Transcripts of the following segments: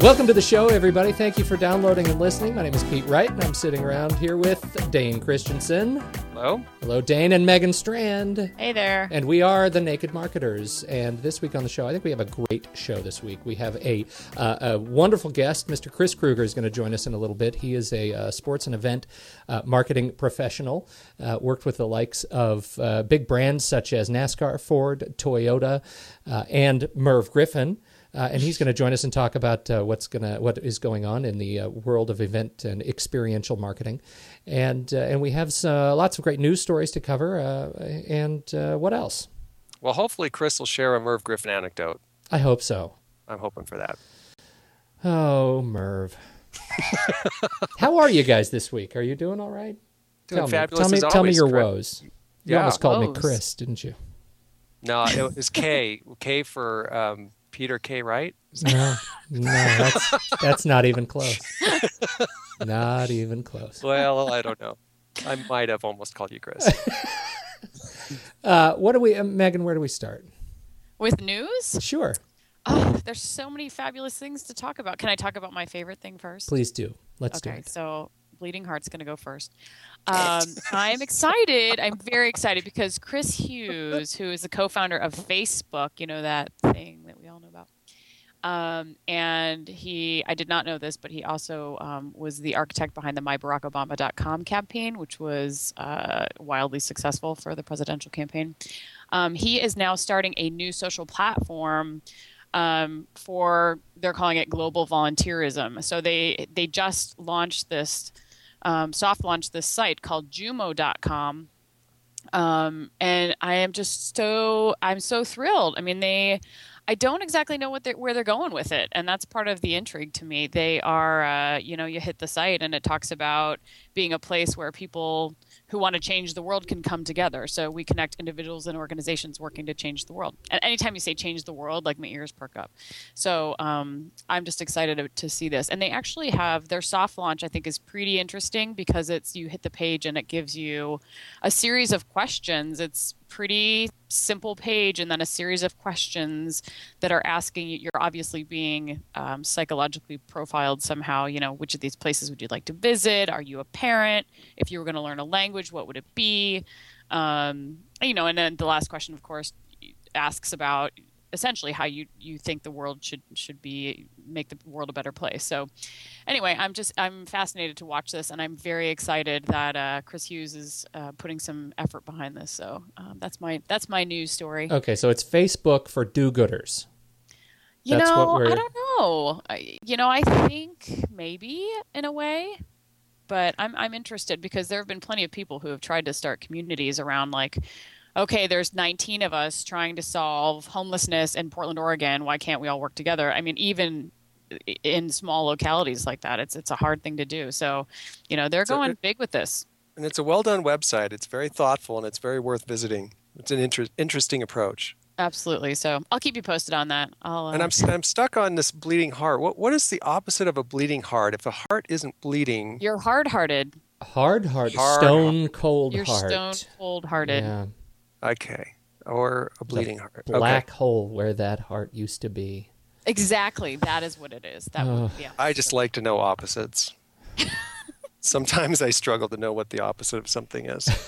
Welcome to the show, everybody. Thank you for downloading and listening. My name is Pete Wright, and I'm sitting around here with Dane Christensen. Hello. Hello, Dane and Megan Strand. Hey there. And we are the Naked Marketers. And this week on the show, I think we have a great show this week. We have a, uh, a wonderful guest. Mr. Chris Krueger is going to join us in a little bit. He is a uh, sports and event uh, marketing professional, uh, worked with the likes of uh, big brands such as NASCAR, Ford, Toyota, uh, and Merv Griffin. Uh, and he's going to join us and talk about uh, what's going to what is going on in the uh, world of event and experiential marketing, and uh, and we have uh, lots of great news stories to cover. Uh, and what else? Well, hopefully Chris will share a Merv Griffin anecdote. I hope so. I'm hoping for that. Oh, Merv. How are you guys this week? Are you doing all right? Doing tell fabulous me, as tell me, tell me your Chris. woes. You Yeah. almost called me Chris, didn't you? No, it was K. K for um, Peter K. Wright. No, no, that's that's not even close. Not even close. Well, I don't know. I might have almost called you Chris. Uh, what do we, uh, Megan? Where do we start? With news? Sure, Oh, there's so many fabulous things to talk about. Can I talk about my favorite thing first? please do. Let's okay, do it. so Bleeding Heart's going to go first. Um, I'm excited. I'm very excited because Chris Hughes, who is the co-founder of Facebook, you know that thing that we all know about, um, and he, I did not know this, but he also um, was the architect behind the MyBarackObama.com campaign, which was uh, wildly successful for the presidential campaign. Um, he is now starting a new social platform um, for they're calling it global volunteerism. So they they just launched this um, soft launched this site called Jumo.com. Um, and I am just so I'm so thrilled. I mean, they I don't exactly know what they're, where they're going with it, and that's part of the intrigue to me. They are, uh, you know, you hit the site and it talks about being a place where people who want to change the world can come together. So we connect individuals and organizations working to change the world. And anytime you say change the world, like my ears perk up. So um, I'm just excited to, to see this. And they actually have their soft launch. I think is pretty interesting because it's you hit the page and it gives you a series of questions. It's pretty simple page and then a series of questions that are asking you you're obviously being um, psychologically profiled somehow you know which of these places would you like to visit? Are you a parent? If you were going to learn a language what would it be? Um, you know and then the last question of course asks about essentially how you you think the world should should be make the world a better place. So anyway i'm just i'm fascinated to watch this and i'm very excited that uh, chris hughes is uh, putting some effort behind this. So um, that's my that's my news story. Okay, so it's Facebook for do-gooders. you that's know i don't know. I, you know i think maybe in a way but I'm, I'm interested because there have been plenty of people who have tried to start communities around like okay there's 19 of us trying to solve homelessness in portland oregon why can't we all work together i mean even in small localities like that it's it's a hard thing to do so you know they're So going it- big with this and it's a well done website. It's very thoughtful and it's very worth visiting. It's an inter- interesting approach. absolutely so i'll keep you posted on that i'll uh, And I'm, I'm stuck on this bleeding heart. What, what is the opposite of a bleeding heart? If a heart isn't bleeding, you're hard-hearted Hard heart, Hard stone cold you're heart. stone cold-hearted Yeah, okay. Or a bleeding heart. Okay. black hole where that heart used to be. Exactly. That is what it is. That Oh. would, yeah. I just like to know opposites. Sometimes I struggle to know what the opposite of something is.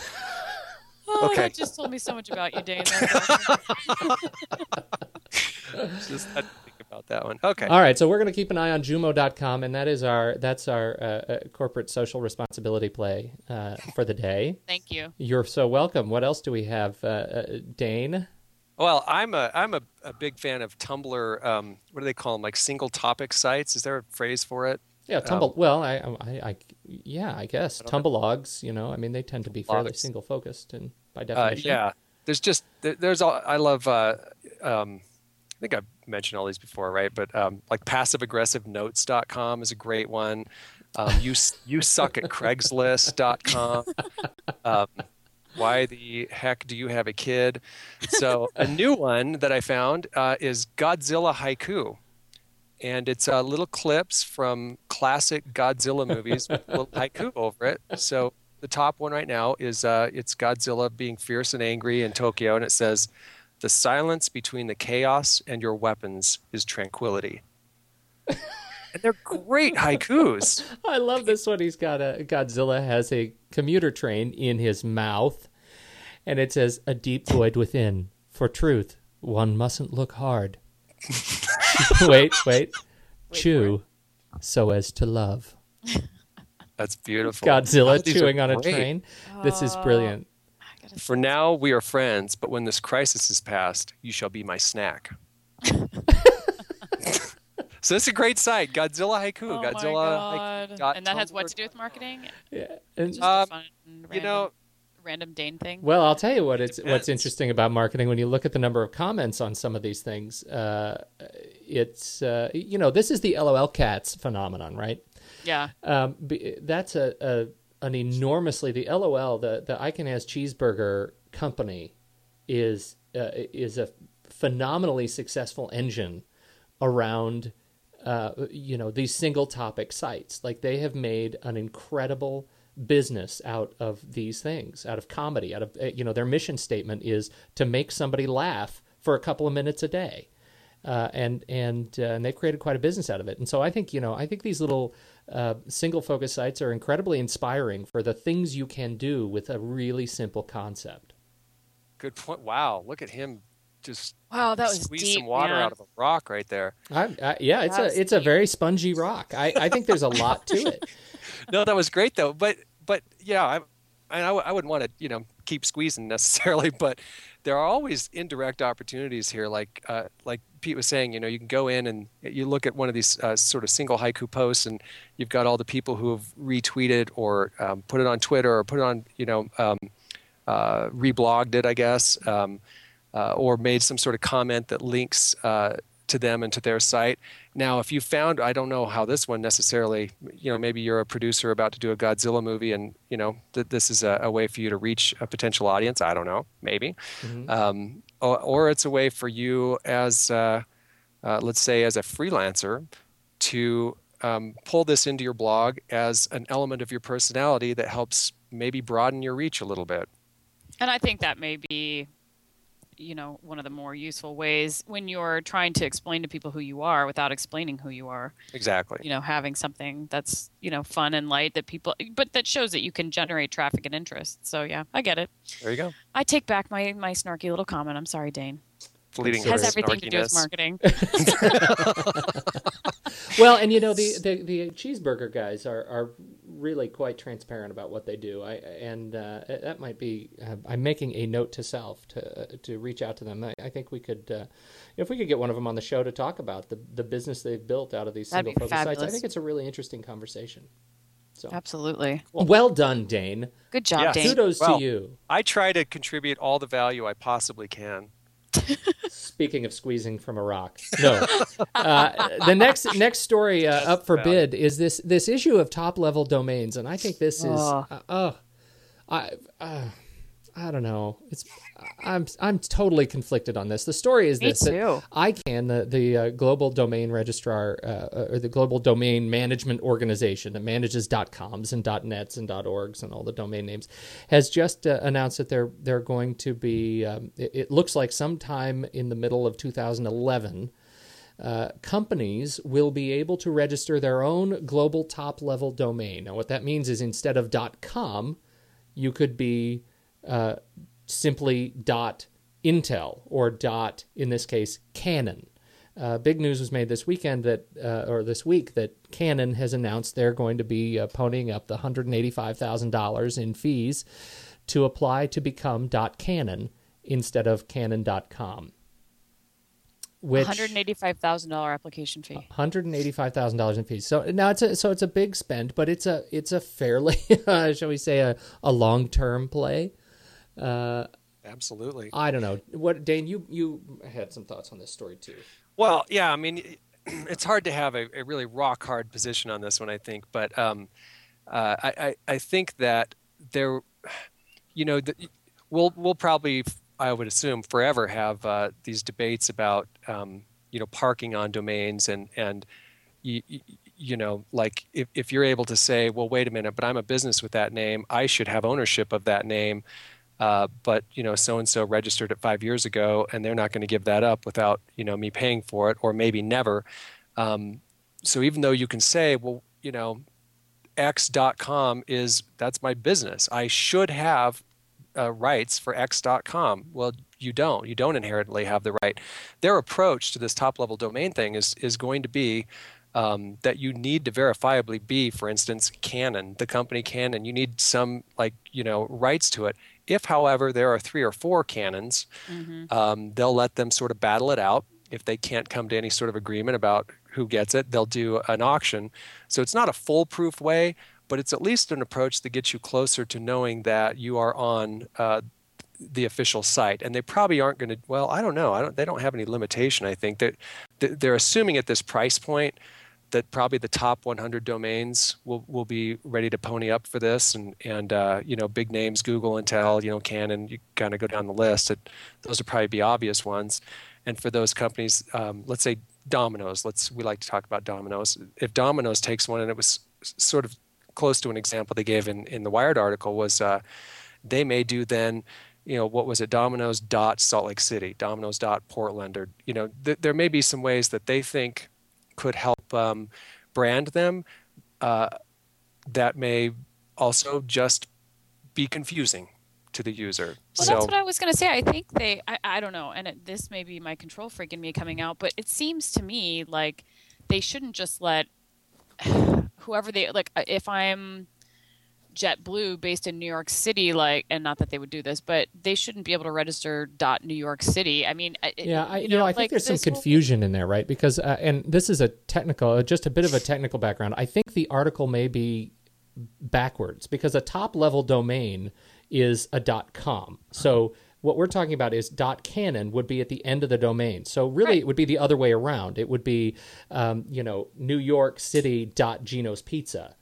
Oh, okay. That just told me so much about you, Dana. Just had to think about that one. Okay. All right, so we're going to keep an eye on Jumo.com, and that is our that's our uh, uh, corporate social responsibility play uh, for the day. Thank you. You're so welcome. What else do we have, uh, uh, Dane? Well, I'm a I'm a, a big fan of Tumblr. Um, what do they call them? Like single topic sites? Is there a phrase for it? Yeah, tumble. well, I, I, I, yeah, I guess Um, I don't tumblelogs. You know, I mean, they tend to be fairly single focused, and by Uh, definition, yeah. There's just there, there's all I love. Uh, um, I think I've mentioned all these before, right? But um, like passive aggressive notes.com is a great one. Um, you you suck at Craigslist.com. Um, why the heck do you have a kid? So a new one that I found uh, is Godzilla haiku, and it's uh, little clips from classic Godzilla movies with little haiku over it. So the top one right now is uh, it's Godzilla being fierce and angry in Tokyo, and it says, "The silence between the chaos and your weapons is tranquility." and they're great haikus. I love this one. He's got a Godzilla has a commuter train in his mouth, and it says, "A deep void within. For truth, one mustn't look hard." wait, wait. Wait Chew so as to love. That's beautiful. Godzilla Oh, chewing on a great. train. This is brilliant. I gotta For now, we are friends, but when this crisis is past, you shall be my snack. so it's a great site, Godzilla Haiku. Oh Godzilla my Haiku God. And that has what to do with marketing? Yeah. And, Just Um, a fun, random, You know, random Dane thing. well, I'll tell you what it's what's interesting about marketing when you look at the number of comments on some of these things. Uh, it's uh, you know this is the LOL cats phenomenon, right? yeah. Um, that's a, a an enormously the LOL the the I can has cheeseburger company is uh, is a phenomenally successful engine around uh, you know these single topic sites. Like they have made an incredible business out of these things, out of comedy, out of uh, you know their mission statement is to make somebody laugh for a couple of minutes a day. Uh, and and uh, and they've created quite a business out of it. And so I think you know I think these little uh, single focus sites are incredibly inspiring for the things you can do with a really simple concept. good point. Wow, look at him just Wow, that was squeeze deep. some water man. out of a rock right there. I, I, yeah, it's That's a it's a very spongy rock. I, I think there's a lot to it. No, that was great though. But but yeah, I I wouldn't want to you know keep squeezing necessarily, but there are always indirect opportunities here. Like uh, like Pete was saying, you know, you can go in and you look at one of these uh, sort of single haiku posts, and you've got all the people who have retweeted or um, put it on Twitter or put it on you know um, uh, reblogged it, I guess, um, uh, or made some sort of comment that links uh, to them and to their site. Now, if you found, I don't know how this one necessarily, you know, maybe you're a producer about to do a Godzilla movie, and you know that this is a, a way for you to reach a potential audience. I don't know, maybe, um, or, or it's a way for you as, uh, uh, let's say, as a freelancer, to um, pull this into your blog as an element of your personality that helps maybe broaden your reach a little bit. And I think that may be, you know, one of the more useful ways when you're trying to explain to people who you are without explaining who you are. Exactly. You know, having something that's, you know, fun and light that people, but that shows that you can generate traffic and interest. So, yeah, I get it. There you go. I take back my, my snarky little comment. I'm sorry, Dane. Fleeting It has her everything to do with marketing. Well, and you know the, the, the cheeseburger guys are, are really quite transparent about what they do. I and uh, that might be. Uh, I'm making a note to self to to reach out to them. I, I think we could, uh, if we could get one of them on the show to talk about the the business they've built out of these That'd single be focus sites. I think it's a really interesting conversation. So Absolutely. well done, Dane. Good job, Yeah. Dane. Kudos Well- to you. I try to contribute all the value I possibly can. Speaking of squeezing from a rock, no. Uh, the next next story uh, up for bid is this this issue of top level domains, and I think this is Oh. uh, I uh, I don't know. It's I'm I'm totally conflicted on this. The story is Me this: that too. ICANN, the the uh, global domain registrar uh, or the global domain management organization that manages .coms and .nets and .orgs and all the domain names, has just uh, announced that they're they're going to be. Um, it, it looks like sometime in the middle of 2011. Uh, companies will be able to register their own global top level domain. Now, what that means is instead of .com, you could be uh, simply dot intel or dot in this case canon uh, big news was made this weekend that uh, or this week that canon has announced they're going to be uh, ponying up the $185000 in fees to apply to become dot canon instead of canon.com which $185,000 application fee. hundred and eighty-five thousand dollars in fees. So now it's a so it's a big spend, but it's a it's a fairly, uh, shall we say, a, a long-term play. Uh, Absolutely. I don't know what Dane. You you had some thoughts on this story too. Well, yeah, I mean, it's hard to have a, a really rock hard position on this one, I think, but um, uh, I, I I think that there, you know, the, we'll we'll probably, I would assume, forever have uh, these debates about um, you know parking on domains and and you, you know like if, if you're able to say well wait a minute but i'm a business with that name i should have ownership of that name uh, but you know so and so registered it five years ago and they're not going to give that up without you know me paying for it or maybe never. Um, so even though you can say well you know x.com is that's my business. I should have uh, rights for x.com well you don't. You don't inherently have the right. Their approach to this top level domain thing is is going to be um, that you need to verifiably be, for instance, Canon, the company Canon. You need some like you know rights to it. If, however, there are three or four Canons, mm-hmm. um, they'll let them sort of battle it out. If they can't come to any sort of agreement about who gets it, they'll do an auction. So it's not a foolproof way, but it's at least an approach that gets you closer to knowing that you are on uh, the official site. And they probably aren't going to. Well, I don't know. I don't. They don't have any limitation. I think that they're assuming at this price point that probably the top 100 domains will, will be ready to pony up for this. And and uh, you know big names google intel you know canon you kind of go down the list. It, those would probably be obvious ones. And for those companies um, let's say domino's let's we like to talk about domino's. If domino's takes one and it was sort of close to an example they gave in, in the wired article was uh, they may do then you know what was it? Domino's dot salt lake city domino's dot portland or you know th- there may be some ways that they think could help um, brand them uh, that may also just be confusing to the user. Well, so, that's what I was going to say. I think they, I, I don't know, and it, this may be my control freak in me coming out, but it seems to me like they shouldn't just let whoever they, like, uh, if I'm JetBlue based in New York City, like, and not that they would do this, but they shouldn't be able to register dot New York City. I mean, yeah, I, you know, I like think there's some confusion whole... in there, right? Because, uh, and this is a technical, just a bit of a technical background. I think the article may be backwards because a top level domain is a dot com. So what we're talking about is dot canon would be at the end of the domain. So really, right. it would be the other way around. It would be, um, you know, New York City dot Gino's Pizza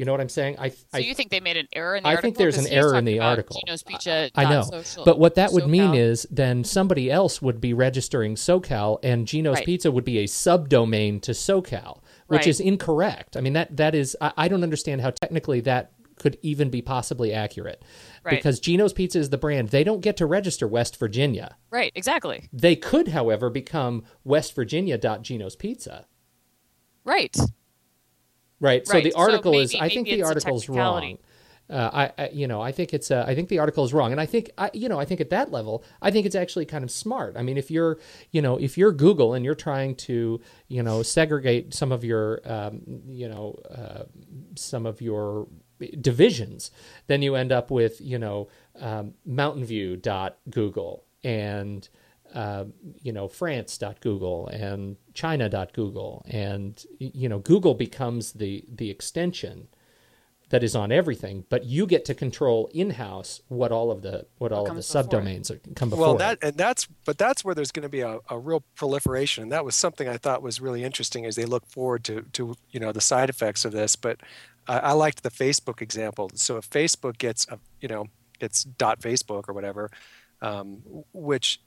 you know what I'm saying? I, so I, you think they made an error in the article? I article? think there's an error in the article. I, I know, social, but what that would SoCal. mean is then somebody else would be registering SoCal, and Gino's right. Pizza would be a subdomain to SoCal, which right. is incorrect. I mean that that is I, I don't understand how technically that could even be possibly accurate. Right. Because Gino's Pizza is the brand. They don't get to register West Virginia. Right, exactly. They could, however, become West Virginia Gino's Pizza. Right. Right. So the article so maybe, is. I think the article is wrong. Uh, I, I, you know, I think it's. Uh, I think the article is wrong, and I think, I, you know, I think at that level, I think it's actually kind of smart. I mean, if you're, you know, if you're Google and you're trying to, you know, segregate some of your, um, you know, uh, some of your divisions, then you end up with, you know, um, Mountain View dot Google and uh, you know France.Google and China.Google, and you know Google becomes the the extension that is on everything, but you get to control in house what all of the what all of the subdomains are, come before. Well, that and that's but that's where there's going to be a, a real proliferation, and that was something I thought was really interesting as they look forward to to you know the side effects of this. But I, I liked the Facebook example. So if Facebook gets a you know it's dot Facebook or whatever, um, which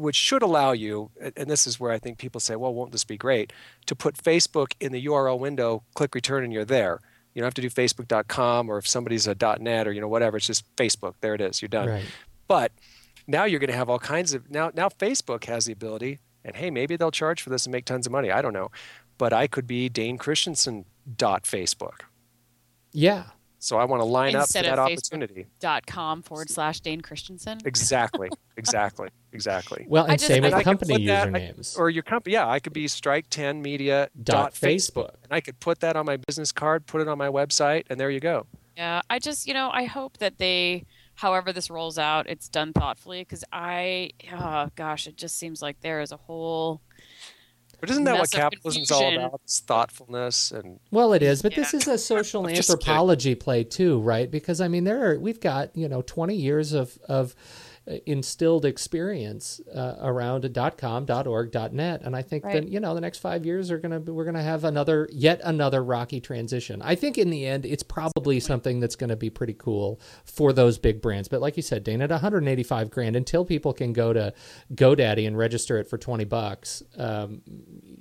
which should allow you, and this is where I think people say, well, won't this be great, to put Facebook in the URL window, click return, and you're there. You don't have to do facebook.com or if somebody's a .net or you know whatever, it's just Facebook. There it is. You're done. Right. But now you're going to have all kinds of now now Facebook has the ability and hey, maybe they'll charge for this and make tons of money. I don't know. But I could be Dane Christensen dot Facebook. Yeah. So I want to line Instead up for that opportunity. Dot com forward slash Dane Christensen. Exactly. Exactly. Exactly. Well, and just, same with company usernames. I, or your company. Yeah, I could be strike 10 media dot Facebook. And I could put that on my business card, put it on my website, and there you go. Yeah. I just, you know, I hope that they, however this rolls out, it's done thoughtfully because I, oh gosh, it just seems like there is a whole but isn't that what capitalism is all about? It's thoughtfulness and well, it is. But yeah. this is a social anthropology play too, right? Because I mean, there are we've got you know twenty years of of instilled experience uh, around a .com, .org, .net, and I think Right. that you know the next five years are gonna be we're gonna have another yet another rocky transition. I think in the end it's probably something that's going to be pretty cool for those big brands. But like you said, Dana, at 185 grand until people can go to GoDaddy and register it for 20 bucks. Um,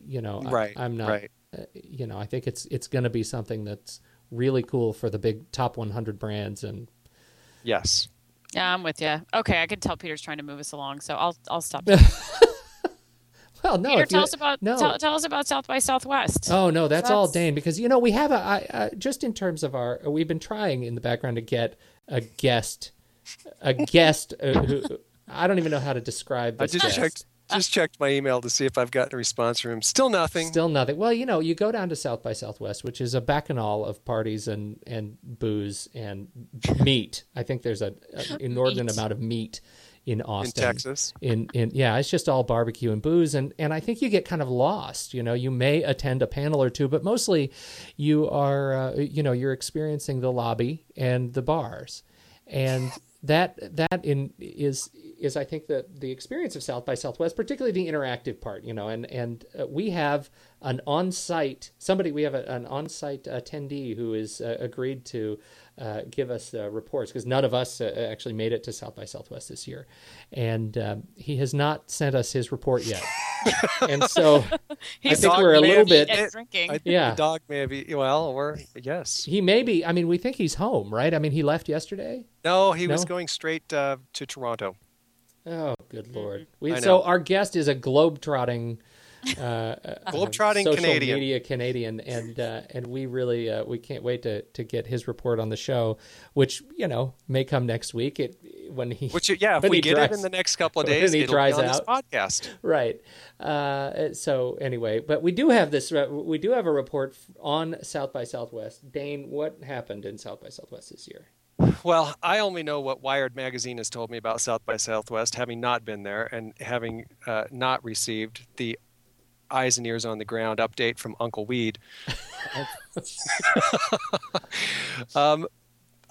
you know, I- Right, I'm not. right. uh, you know, I think it's it's going to be something that's really cool for the big top 100 brands and Yes. Yeah, I'm with you. Okay, I can tell Peter's trying to move us along, so I'll I'll stop. well no Peter, if you- tell us about no tell, tell us about South by Southwest. Oh no, that's, all That's- Dane because you know we have a I, I, just in terms of our we've been trying in the background to get a guest a guest uh, who I don't even know how to describe I just guest. checked just checked my email to see if I've gotten a response from him. Still nothing. Still nothing. Well, you know, you go down to South by Southwest, which is a bacchanal of parties and and booze and meat. I think there's a, an inordinate Meat. amount of meat in in Austin. Texas. in in yeah it's just all barbecue and booze and and i think you get kind of lost you know you may attend a panel or two but mostly you are uh, you know you're experiencing the lobby and the bars and that that in is is i think the the experience of south by southwest particularly the interactive part you know and and uh, we have an on-site somebody we have a, an on-site attendee who is uh, agreed to uh, give us uh, reports because none of us uh, actually made it to South by Southwest this year, and um, he has not sent us his report yet. and so He's think we're a little bit- eaten and it. drinking. I think Yeah. the dog may have eaten, well, or yes. he may be. I mean, we think he's home, right? I mean, he left yesterday. No, he was going straight uh, to Toronto. Oh, good lord! We, so our guest is a globe-trotting, uh, uh, Globe-trotting social Canadian. media Canadian, and uh, and we really uh, we can't wait to to get his report on the show, which you know may come next week. It when he Which, yeah, if we get dries- it in the next couple of days, he dries be on this out. podcast. right. Uh, so anyway, but we do have this. Uh, we do have a report on South by Southwest. Dane, what happened in South by Southwest this year? Well, I only know what Wired magazine has told me about South by Southwest, having not been there and having uh, not received the eyes and ears on the ground update from Uncle Weed. um,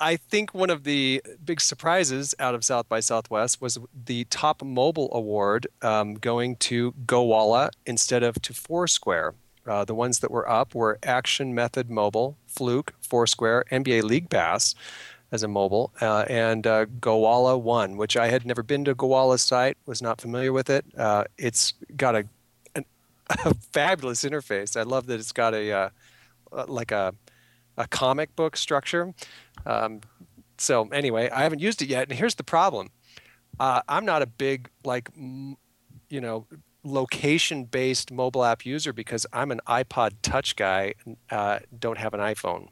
I think one of the big surprises out of South by Southwest was the top mobile award um, going to GoWalla instead of to Foursquare. Uh, the ones that were up were Action Method Mobile, Flook, Foursquare, NBA League Pass as a mobile, uh, and uh, GoWalla One, which I had never been to GoWalla's site, was not familiar with it. Uh, it's got a, an, a fabulous interface. I love that it's got a uh, uh, like a a comic book structure. Um, so anyway, I haven't used it yet, and here's the problem: uh, I'm not a big like you know location based mobile app user because I'm an iPod Touch guy. Don't have an iPhone.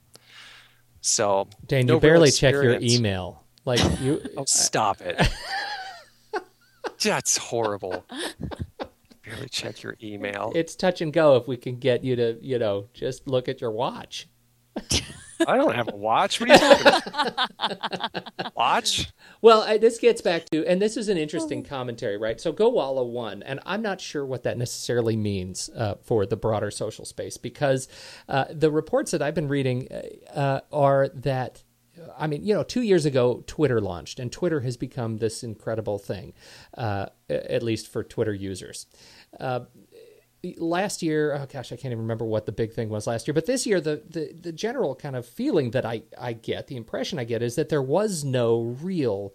So Dane, no you barely check your email. Like you, Oh, stop it. That's horrible. Barely check your email. it's touch and go. If we can get you to, you know, just look at your watch. I don't have a watch. What are you talking about? Watch? Well, I, this gets back to, and this is an interesting commentary, right? So GoWalla won, and I'm not sure what that necessarily means uh, for the broader social space because uh, the reports that I've been reading uh, are that. I mean, you know, two years ago, Twitter launched, and Twitter has become this incredible thing, uh, at least for Twitter users. Last year oh gosh i can't even remember what the big thing was last year but this year the, the the general kind of feeling that i i get the impression i get is that there was no real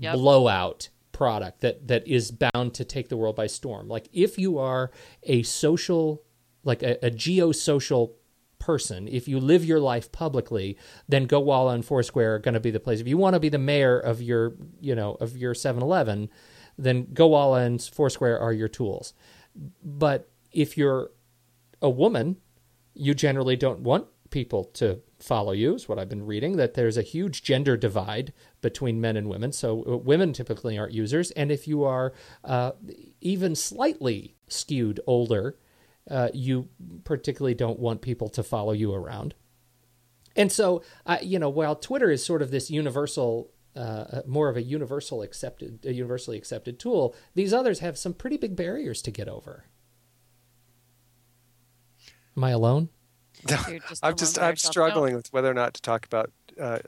Yep. blowout product that that is bound to take the world by storm. Like if you are a social like a, a geosocial person if you live your life publicly then GoWalla and Foursquare are going to be the place. If you want to be the mayor of your you know of your 7-Eleven then GoWalla and Foursquare are your tools. But if you're a woman, you generally don't want people to follow you, is what I've been reading, that there's a huge gender divide between men and women. So uh, women typically aren't users. And if you are uh, even slightly skewed older, uh, you particularly don't want people to follow you around. And so, uh, you know, while Twitter is sort of this universal, uh, more of a universal accepted, a universally accepted tool, these others have some pretty big barriers to get over. Am I alone? You're just I'm just I'm yourself. struggling with whether or not to talk about uh,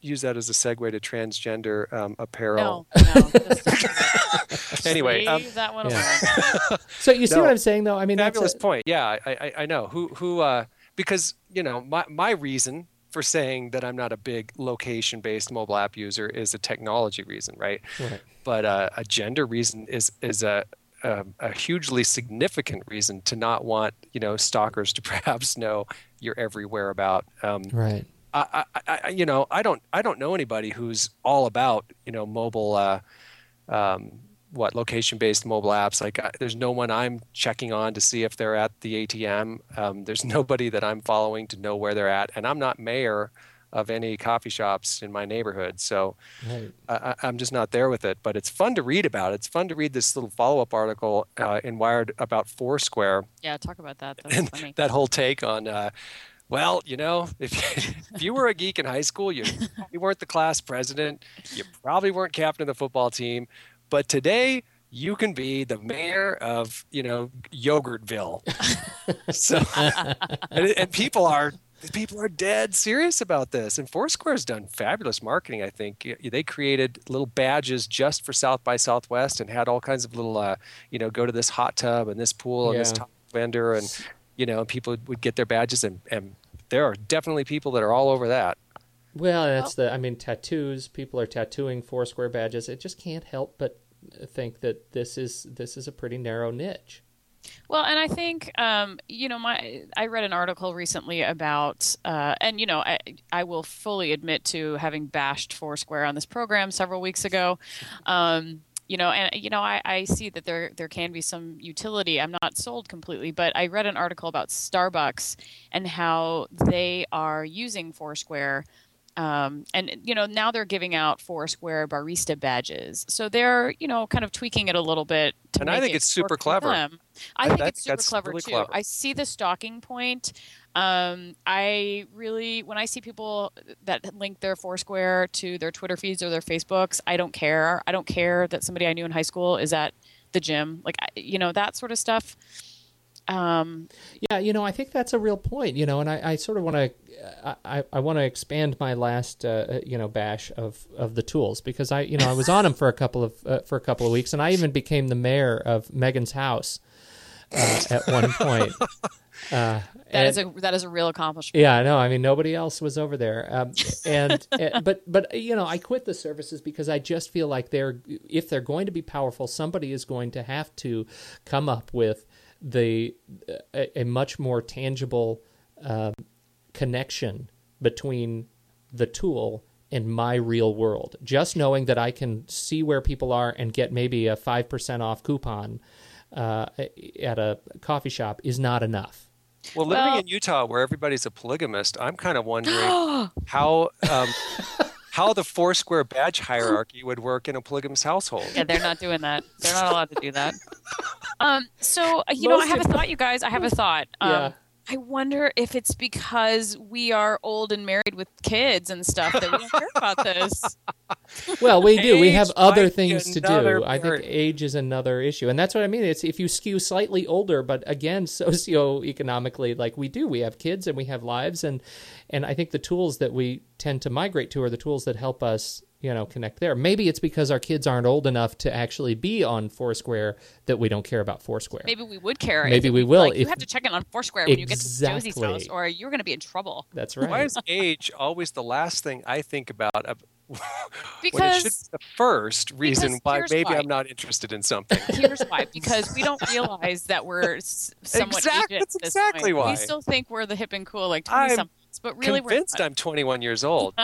use that as a segue to transgender um, apparel. No, no. let's not do that. Anyway, um, that one yeah. alone. So you see No. what I'm saying, though? I mean, that's fabulous a- point. Yeah, I, I, I know who who uh, because you know my my reason for saying that I'm not a big location based mobile app user is a technology reason, right? Right. But uh, a gender reason is is a, a a hugely significant reason to not want you know stalkers to perhaps know your every whereabout. Um, Right. I, I, I, you know, I don't, I don't know anybody who's all about, you know, mobile, uh, um, what location-based mobile apps. Like, I, there's no one I'm checking on to see if they're at the ATM. Um, there's nobody that I'm following to know where they're at, and I'm not mayor of any coffee shops in my neighborhood, so Right. I, I- I'm just not there with it. But it's fun to read about. It's fun to read this little follow-up article uh, in Wired about Foursquare Yeah, talk about that. That's funny. that whole take on uh, well you know if, if you were a geek in high school you you weren't the class president you probably weren't captain of the football team but today you can be the mayor of you know yogurtville so and, and people are people are dead serious about this and foursquare's done fabulous marketing i think they created little badges just for south by southwest and had all kinds of little uh, you know go to this hot tub and this pool and this Yeah. top vendor and you know people would get their badges and, and there are definitely people that are all over that Well, that's the. I mean, tattoos. People are tattooing Foursquare badges. It just can't help but think that this is this is a pretty narrow niche. Well, and I think um, you know, my I read an article recently about, uh, and you know, I I will fully admit to having bashed Foursquare on this program several weeks ago. Um, you know, and you know, I, I see that there there can be some utility. I'm not sold completely, but I read an article about Starbucks and how they are using Foursquare um, and you know now they're giving out Foursquare barista badges, so they're you know kind of tweaking it a little bit. To And I think it it's super clever. I I- think it's super clever really too. clever. I see the stalking point. Um, I really when I see people that link their Foursquare to their Twitter feeds or their Facebooks, I don't care. I don't care that somebody I knew in high school is at the gym, like you know that sort of stuff. Um, Yeah, you know, I think that's a real point. You know, and I, I sort of want to, I, I want to expand my last, uh, you know, bash of, of the tools because I, you know, I was on them for a couple of uh, for a couple of weeks, and I even became the mayor of Megan's house uh, at one point. Uh, that is and- a that is a real accomplishment. Yeah, no, I mean nobody else was over there, um, and, and but but you know I quit the services because I just feel like they're if they're going to be powerful, somebody is going to have to come up with the a, a much more tangible um, connection between the tool and my real world. Just knowing that I can see where people are and get maybe a five percent off coupon uh, at a coffee shop is not enough. well living Well- in utah where everybody's a polygamist i'm kind of wondering how um, how the foursquare badge hierarchy would work in a polygamous household Yeah, they're not doing that. They're not allowed to do that. Um, so uh, you know, I have a thought, you guys. I have a thought. Um, Yeah. I wonder if it's because we are old and married with kids and stuff that we don't care about this. Well, we do. We have other things to another do. I think age is another issue, and that's what I mean. It's if you skew slightly older, but again, socioeconomically, like we do, we have kids and we have lives, and and I think the tools that we tend to migrate to are the tools that help us, you know, connect there. Maybe it's because our kids aren't old enough to actually be on Foursquare that we don't care about Foursquare. Maybe we would care. Maybe it we was will Like, you have to check in on Foursquare when you get to Josie's house, or you're going to be in trouble. That's right. why is age always the last thing i think about when it should Because be the first reason why maybe why. i'm not interested in something here's why: because we don't realize that we're s- somewhat Exact- aged at that's this exactly point. why. We still think we're the hip and cool, like twenty somethings, but really we're convinced i'm 21 years old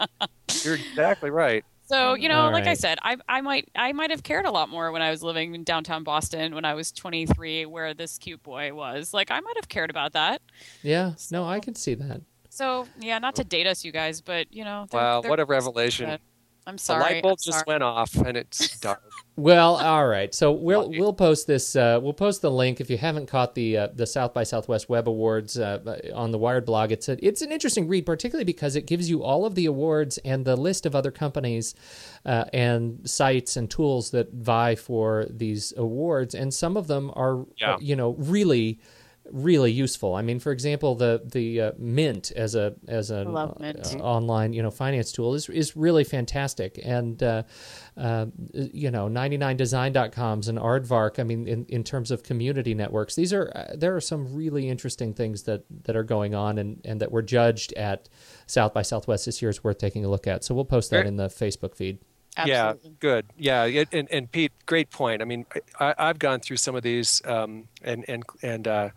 you're exactly right So you know, All like I said, I I might I might have cared a lot more when I was living in downtown Boston when I was 23, where this cute boy was. Like I might have cared about that. Yeah. No, I can see that. So yeah, not to date us, you guys, but you know, they're- wow they're what a revelation. I'm sorry. the sorry. light bulb I'm just sorry. went off and it's dark Well, all right. So we'll we'll post this. Uh, we'll post the link if you haven't caught the uh, the South by Southwest Web Awards uh, on the Wired blog. It's a it's an interesting read, particularly because it gives you all of the awards and the list of other companies uh, and sites and tools that vie for these awards, and some of them are Yeah. you know really really useful. I mean, for example, the the uh, Mint as a as an uh, online you know finance tool is is really fantastic. And uh, uh, you know, 99designs.com and Aardvark. I mean, in, in terms of community networks, these are uh, there are some really interesting things that that are going on and and that were judged at South by Southwest this year is worth taking a look at. So we'll post that in the Facebook feed. Absolutely. Yeah, good. Yeah, it, and and Pete, great point. I mean, I, I've gone through some of these, um, and and and uh,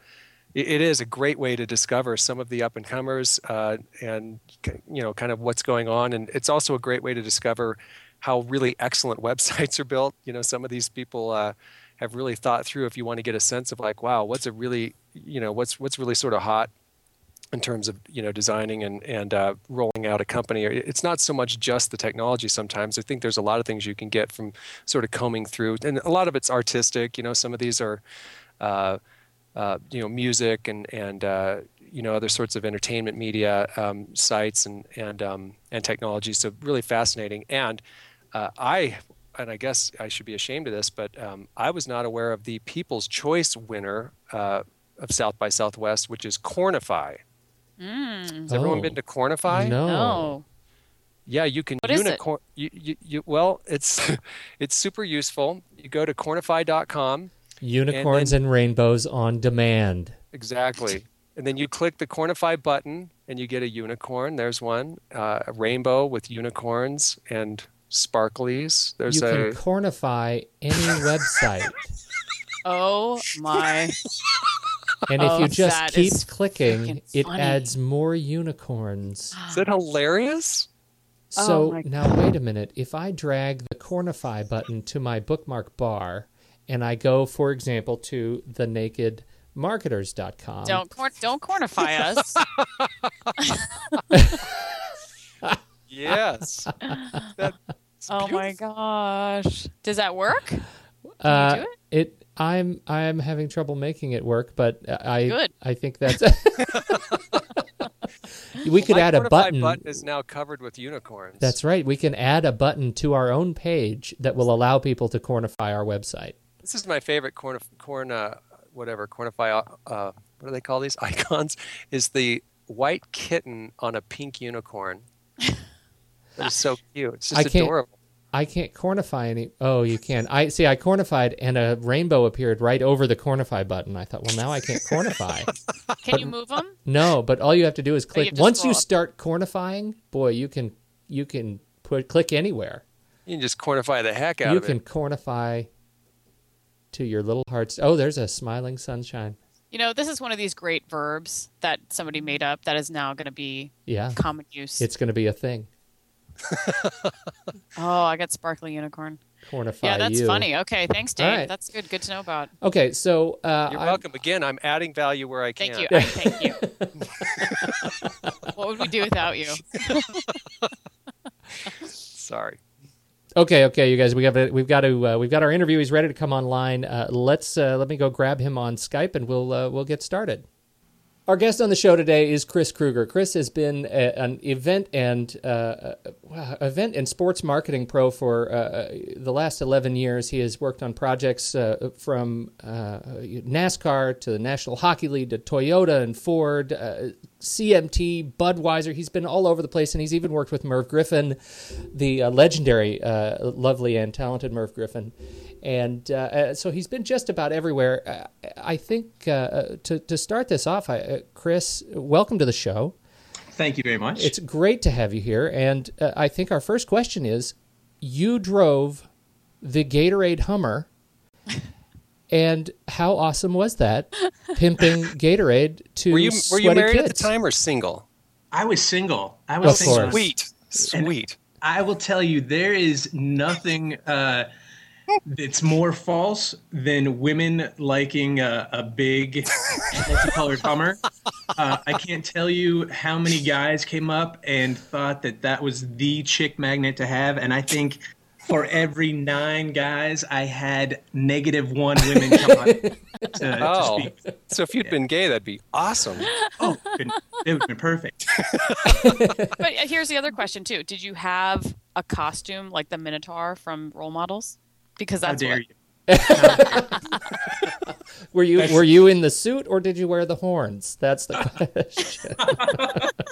it, is a great way to discover some of the up and comers, uh, and you know, kind of what's going on. And it's also a great way to discover how really excellent websites are built. You know, some of these people uh, have really thought through. If you want to get a sense of like, wow, what's a really, you know, what's what's really sort of hot in terms of you know designing and and uh, rolling out a company. It's not so much just the technology. Sometimes I think there's a lot of things you can get from sort of combing through, and a lot of it's artistic. You know, some of these are, uh, you know, music and and uh, you know other sorts of entertainment media um, sites and and um, and technology. So really fascinating. And uh, I and I guess I should be ashamed of this, but um, I was not aware of the People's Choice winner uh, of South by Southwest, which is Cornify. Mm. Has everyone Oh. been to Cornify? No. No. Yeah, you can What is it? unicorn. You, you, you, well, it's it's super useful. You go to cornify.com Unicorns and, rainbows on demand. exactly, and then you click the Cornify button, and you get a unicorn. There's one, uh, a rainbow with unicorns and sparklies. There's you a can cornify any website. Oh my. And if Oh, you just keep clicking, it funny. adds more unicorns. Is it hilarious? Oh So my now wait a minute. If I drag the Cornify button to my bookmark bar and I go, for example, to thenakedmarketers.com, Don't cor- don't cornify us. Yes. That's oh my gosh. Does that work? Can uh, you do it? it I'm I'm having trouble making it work, but I Good. I think that's we could My add a Cornify button. button is now covered with unicorns. That's right. We can add a button to our own page that will allow people to cornify our website. This is my favorite corn, corn uh, whatever, cornify, uh, what do they call these icons? Is the white kitten on a pink unicorn. That is so cute. It's just I can't- adorable. I can't cornify any. Oh, you can. I see. I cornified, and a rainbow appeared right over the cornify button. I thought, well, now I can't cornify. Can you move them? no, but all you have to do is click. have to Once you up. start cornifying, boy, you can you can put click anywhere. You can just cornify the heck out You of it. You can cornify to your little hearts. Oh, there's a smiling sunshine. You know, this is one of these great verbs that somebody made up that is now going to be Yeah, common use. it's going to be a thing. oh, I got sparkly unicorn. Cornify Yeah, that's you. funny. Okay, thanks, Dave. All right. That's good. Good to know about. Okay, so uh, You're I- welcome. Again, I'm adding value where I can. Thank you. I, thank you. what would we do without you? Sorry. Okay, okay, you guys, we got we've got to uh, we've got our interview. He's ready to come online. Uh, let's uh, let me go grab him on Skype, and we'll uh, we'll get started. Our guest on the show today is Chris Krueger. Chris has been a, an event and uh, uh, event and sports marketing pro for the last eleven years. He has worked on projects from NASCAR to the National Hockey League to Toyota and Ford, CMT, Budweiser. He's been all over the place, and he's even worked with Merv Griffin, the uh, legendary, uh, lovely and talented Merv Griffin. And uh, uh, so he's been just about everywhere. Uh, I think uh, to to start this off, I, uh, Chris, welcome to the show. Thank you very much. It's great to have you here. And uh, I think our first question is, you drove the Gatorade Hummer, and how awesome was that? Pimping Gatorade to Were you were sweaty you married kids. at the time or single? I was single. I was Of single. course. Sweet, sweet. I will tell you, there is nothing uh, that's more false than women liking a, a big multicolored Hummer. Uh, I can't tell you how many guys came up and thought that that was the chick magnet to have, and I think for every nine guys, I had negative one women come on to, to Oh, speak. so if you'd been gay, that'd be awesome. Oh, it would have been perfect. But uh, here's the other question too. Did you have a costume like the Minotaur from Role Models? Because How dare what, you? Were you were you in the suit or did you wear the horns? That's the question.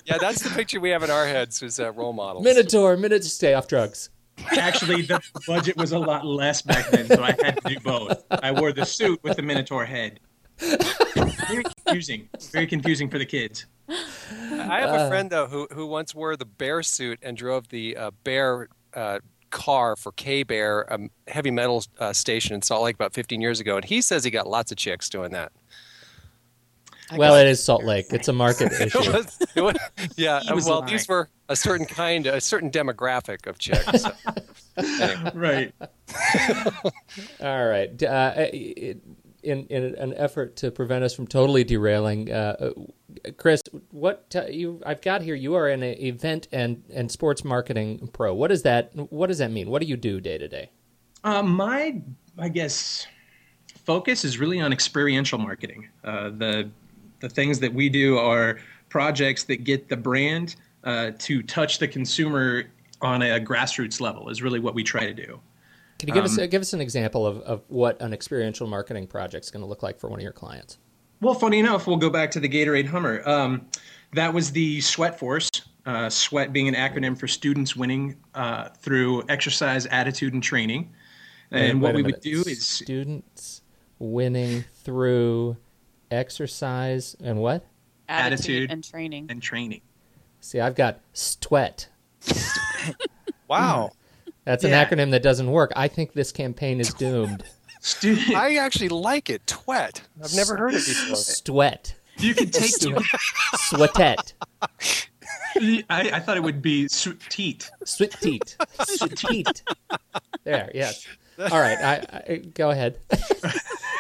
Yeah, that's the picture we have in our heads as uh, role models. Minotaur, Minotaur, stay off drugs. Actually, the budget was a lot less back then, so I had to do both. I wore the suit with the Minotaur head. Very confusing. Very confusing for the kids. I have a friend though who who once wore the bear suit and drove the uh, bear uh, car for K Bear, a heavy metal uh, station in Salt Lake about 15 years ago, and he says he got lots of chicks doing that. Well, it is Salt Lake. It's a market issue. It was- it was- yeah, was well, lying. these were a certain kind, a certain demographic of chicks. So, anyway. Right. All right. Uh, in in an effort to prevent us from totally derailing, uh, uh, Chris, what t- you I've got here? You are an event and and sports marketing pro. What does that What does that mean? What do you do day to day? Uh, my, I guess, focus is really on experiential marketing. Uh, the the things that we do are projects that get the brand uh, to touch the consumer on a grassroots level. Is really what we try to do. Can you give us give us an example of, of what an experiential marketing project is going to look like for one of your clients? Well, funny enough, we'll go back to the Gatorade Hummer. Um, that was the Sweat Force. Uh, sweat being an acronym for students winning uh, through exercise, attitude, and training. And Wait what a we would do is students winning through exercise and what? Attitude, Attitude. and training. and training. See, I've got sweat. Wow, That's an acronym that doesn't work. I think this campaign is doomed. Student, I actually like it. Twet. I've never heard it before. STWET. you could take. Sweatet. I, I thought it would be teat. Sweateat. Sweateat. There, yes. All right, I, I, go ahead.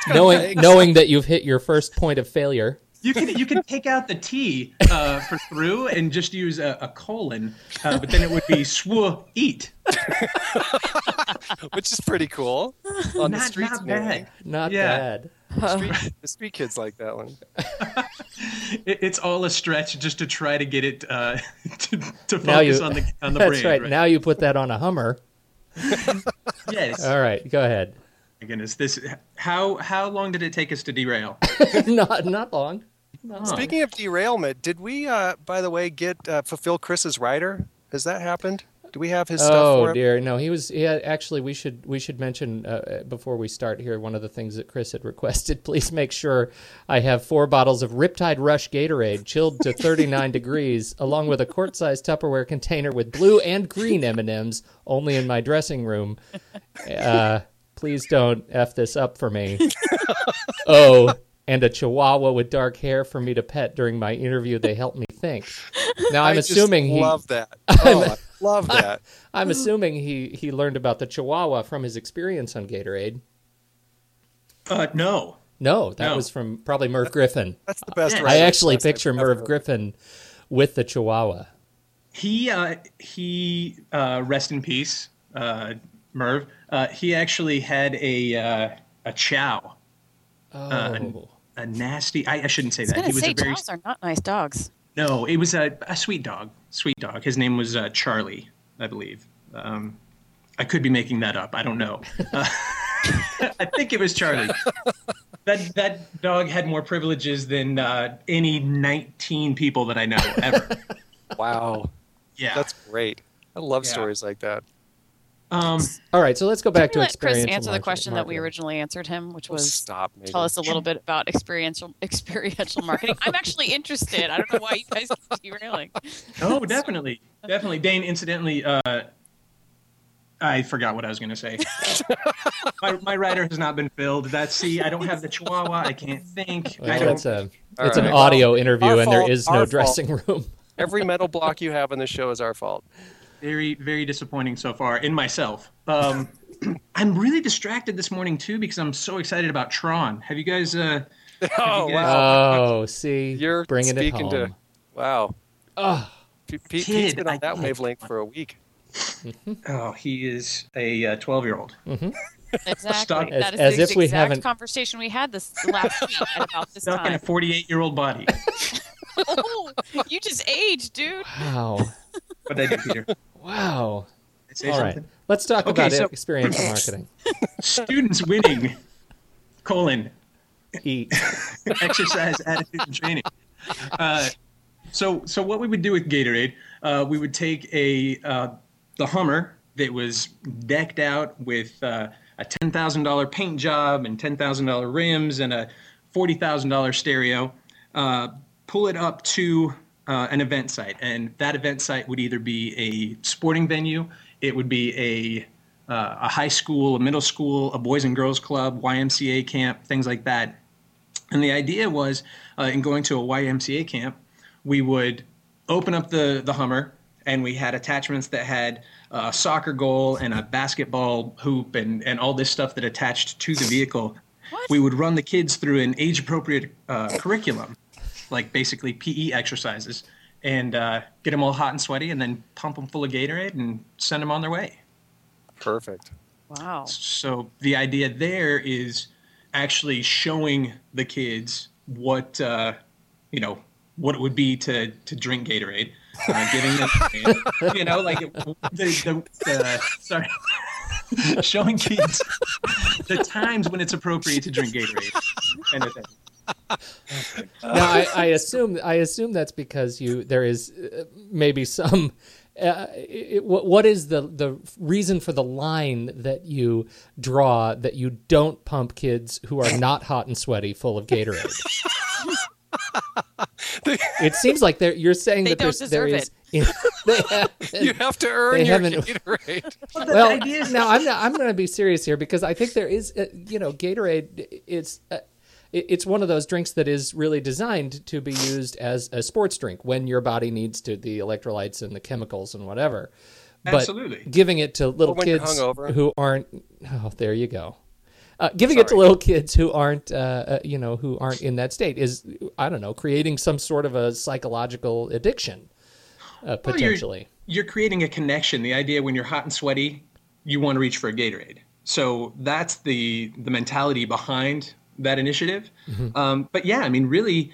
Knowing knowing that you've hit your first point of failure. You can you can take out the T uh, for through and just use a, a colon, uh, but then it would be swo eat. which is pretty cool. On the Not, streets, not and everything. bad. Not Yeah. bad. Street, the street kids like that one. It, it's all a stretch just to try to get it uh, to, to focus you- on the on the brain. That's brand. right. Now you put that on a Hummer. yes. All right, go ahead. My goodness, this how how long did it take us to derail? not not long. Not long. Speaking of derailment, did we, uh, by the way, get uh, fulfill Chris's rider? Has that happened? Do we have his stuff Oh dear, no. He was. He had, actually, we should we should mention uh, before we start here one of the things that Chris had requested. Please make sure I have four bottles of Riptide Rush Gatorade, chilled to 39 degrees, along with a quart-sized Tupperware container with blue and green M and M's, only in my dressing room. Uh, please don't f this up for me. oh, and a Chihuahua with dark hair for me to pet during my interview. They helped me think. Now I'm I just assuming he. love that. Oh, I love that. I'm assuming he he learned about the Chihuahua from his experience on Gatorade. Uh, no. No, that No. was from probably Merv Griffin. That's the best. I actually request I've picture ever Merv. Griffin with the Chihuahua. He uh, he uh, rest in peace, uh, Merv. Uh, he actually had a uh, a chow, Oh, a nasty. I, I shouldn't say I was that. He was say a very chows are not nice dogs. no. It was a, a sweet dog. Sweet dog. His name was uh, Charlie, I believe. Um, I could be making that up. I don't know. Uh, I think it was Charlie. That that dog had more privileges than uh, any 19 people that I know ever. Wow, Yeah. that's great. I love Yeah. stories like that. Um, all right. So let's go back to let Chris experiential answer the market- question that we originally answered him, which was Stop. Maybe. tell us a little bit about experiential experiential marketing. I'm actually interested. I don't know why you guys keep derailing. Oh, definitely, definitely. Dane, incidentally, uh, I forgot what I was going to say. my, my rider has not been filled. That's see, I don't have the Chihuahua. I can't think. I Well, don't. it's a All it's an audio Well, interview, our and there fault, is our no fault. dressing room. Every metal block you have on the show is our fault. Very, very disappointing so far in myself. Um, I'm really distracted this morning too because I'm so excited about Tron. Have you guys? Uh, Oh you guys- wow, Oh, see, you're bringing it speaking home. to. Wow, Oh, P- P- Pete's Kid, been on I that wavelength for a week. oh, he is a 12 year old. Exactly. Stuck- that is As- as the if we exact haven't- conversation we had this last week about this Stuck in a 48 year old body. Oh, you just aged, dude. wow, What did I do, Peter? wow. I say All right. Let's talk Okay, about so- experiential marketing. Students winning, colon, Eat. exercise, attitude, and training. Uh, so, so what we would do with Gatorade, uh, we would take a uh, the Hummer that was decked out with uh, a ten thousand dollar paint job and ten thousand dollar rims and a forty thousand dollar stereo. Uh, pull it up to uh, an event site, and that event site would either be a sporting venue, it would be a uh, a high school, a middle school, a boys and girls club, YMCA camp, things like that. And the idea was, uh, in going to a YMCA camp, we would open up the the Hummer, and we had attachments that had a soccer goal and a basketball hoop and and all this stuff that attached to the vehicle. What? We would run the kids through an age appropriate uh, curriculum, like basically PE exercises, and uh, get them all hot and sweaty, and then pump them full of Gatorade and send them on their way. Perfect. Wow. So the idea there is actually showing the kids what uh, you know what it would be to to drink Gatorade, uh, giving them you know like the, the, the sorry. showing kids the times when it's appropriate to drink Gatorade. Kind of thing. now I, I assume I assume that's because you there is uh, maybe some. Uh, it, what what is the the reason for the line that you draw that you don't pump kids who are not hot and sweaty full of Gatorade? it seems like they're, you're saying They that there's don't there deserve they haven't- You have to earn They your haven't- Gatorade. well, idea is- now I'm not, I'm going to be serious here because I think there is, uh, you know, Gatorade. It's uh, it- it's one of those drinks that is really designed to be used as a sports drink when your body needs to the electrolytes and the chemicals and whatever. But Absolutely. giving it to little Or when you're kids who aren't. Oh, there you go. Uh, giving it to little kids who aren't, uh, uh, you know, who aren't in that state is, I don't know, creating some sort of a psychological addiction, uh, Well, you're- potentially. You're, creating a connection. The idea when you're hot and sweaty, you want to reach for a Gatorade. So that's the the mentality behind that initiative. Um, but yeah, I mean, really,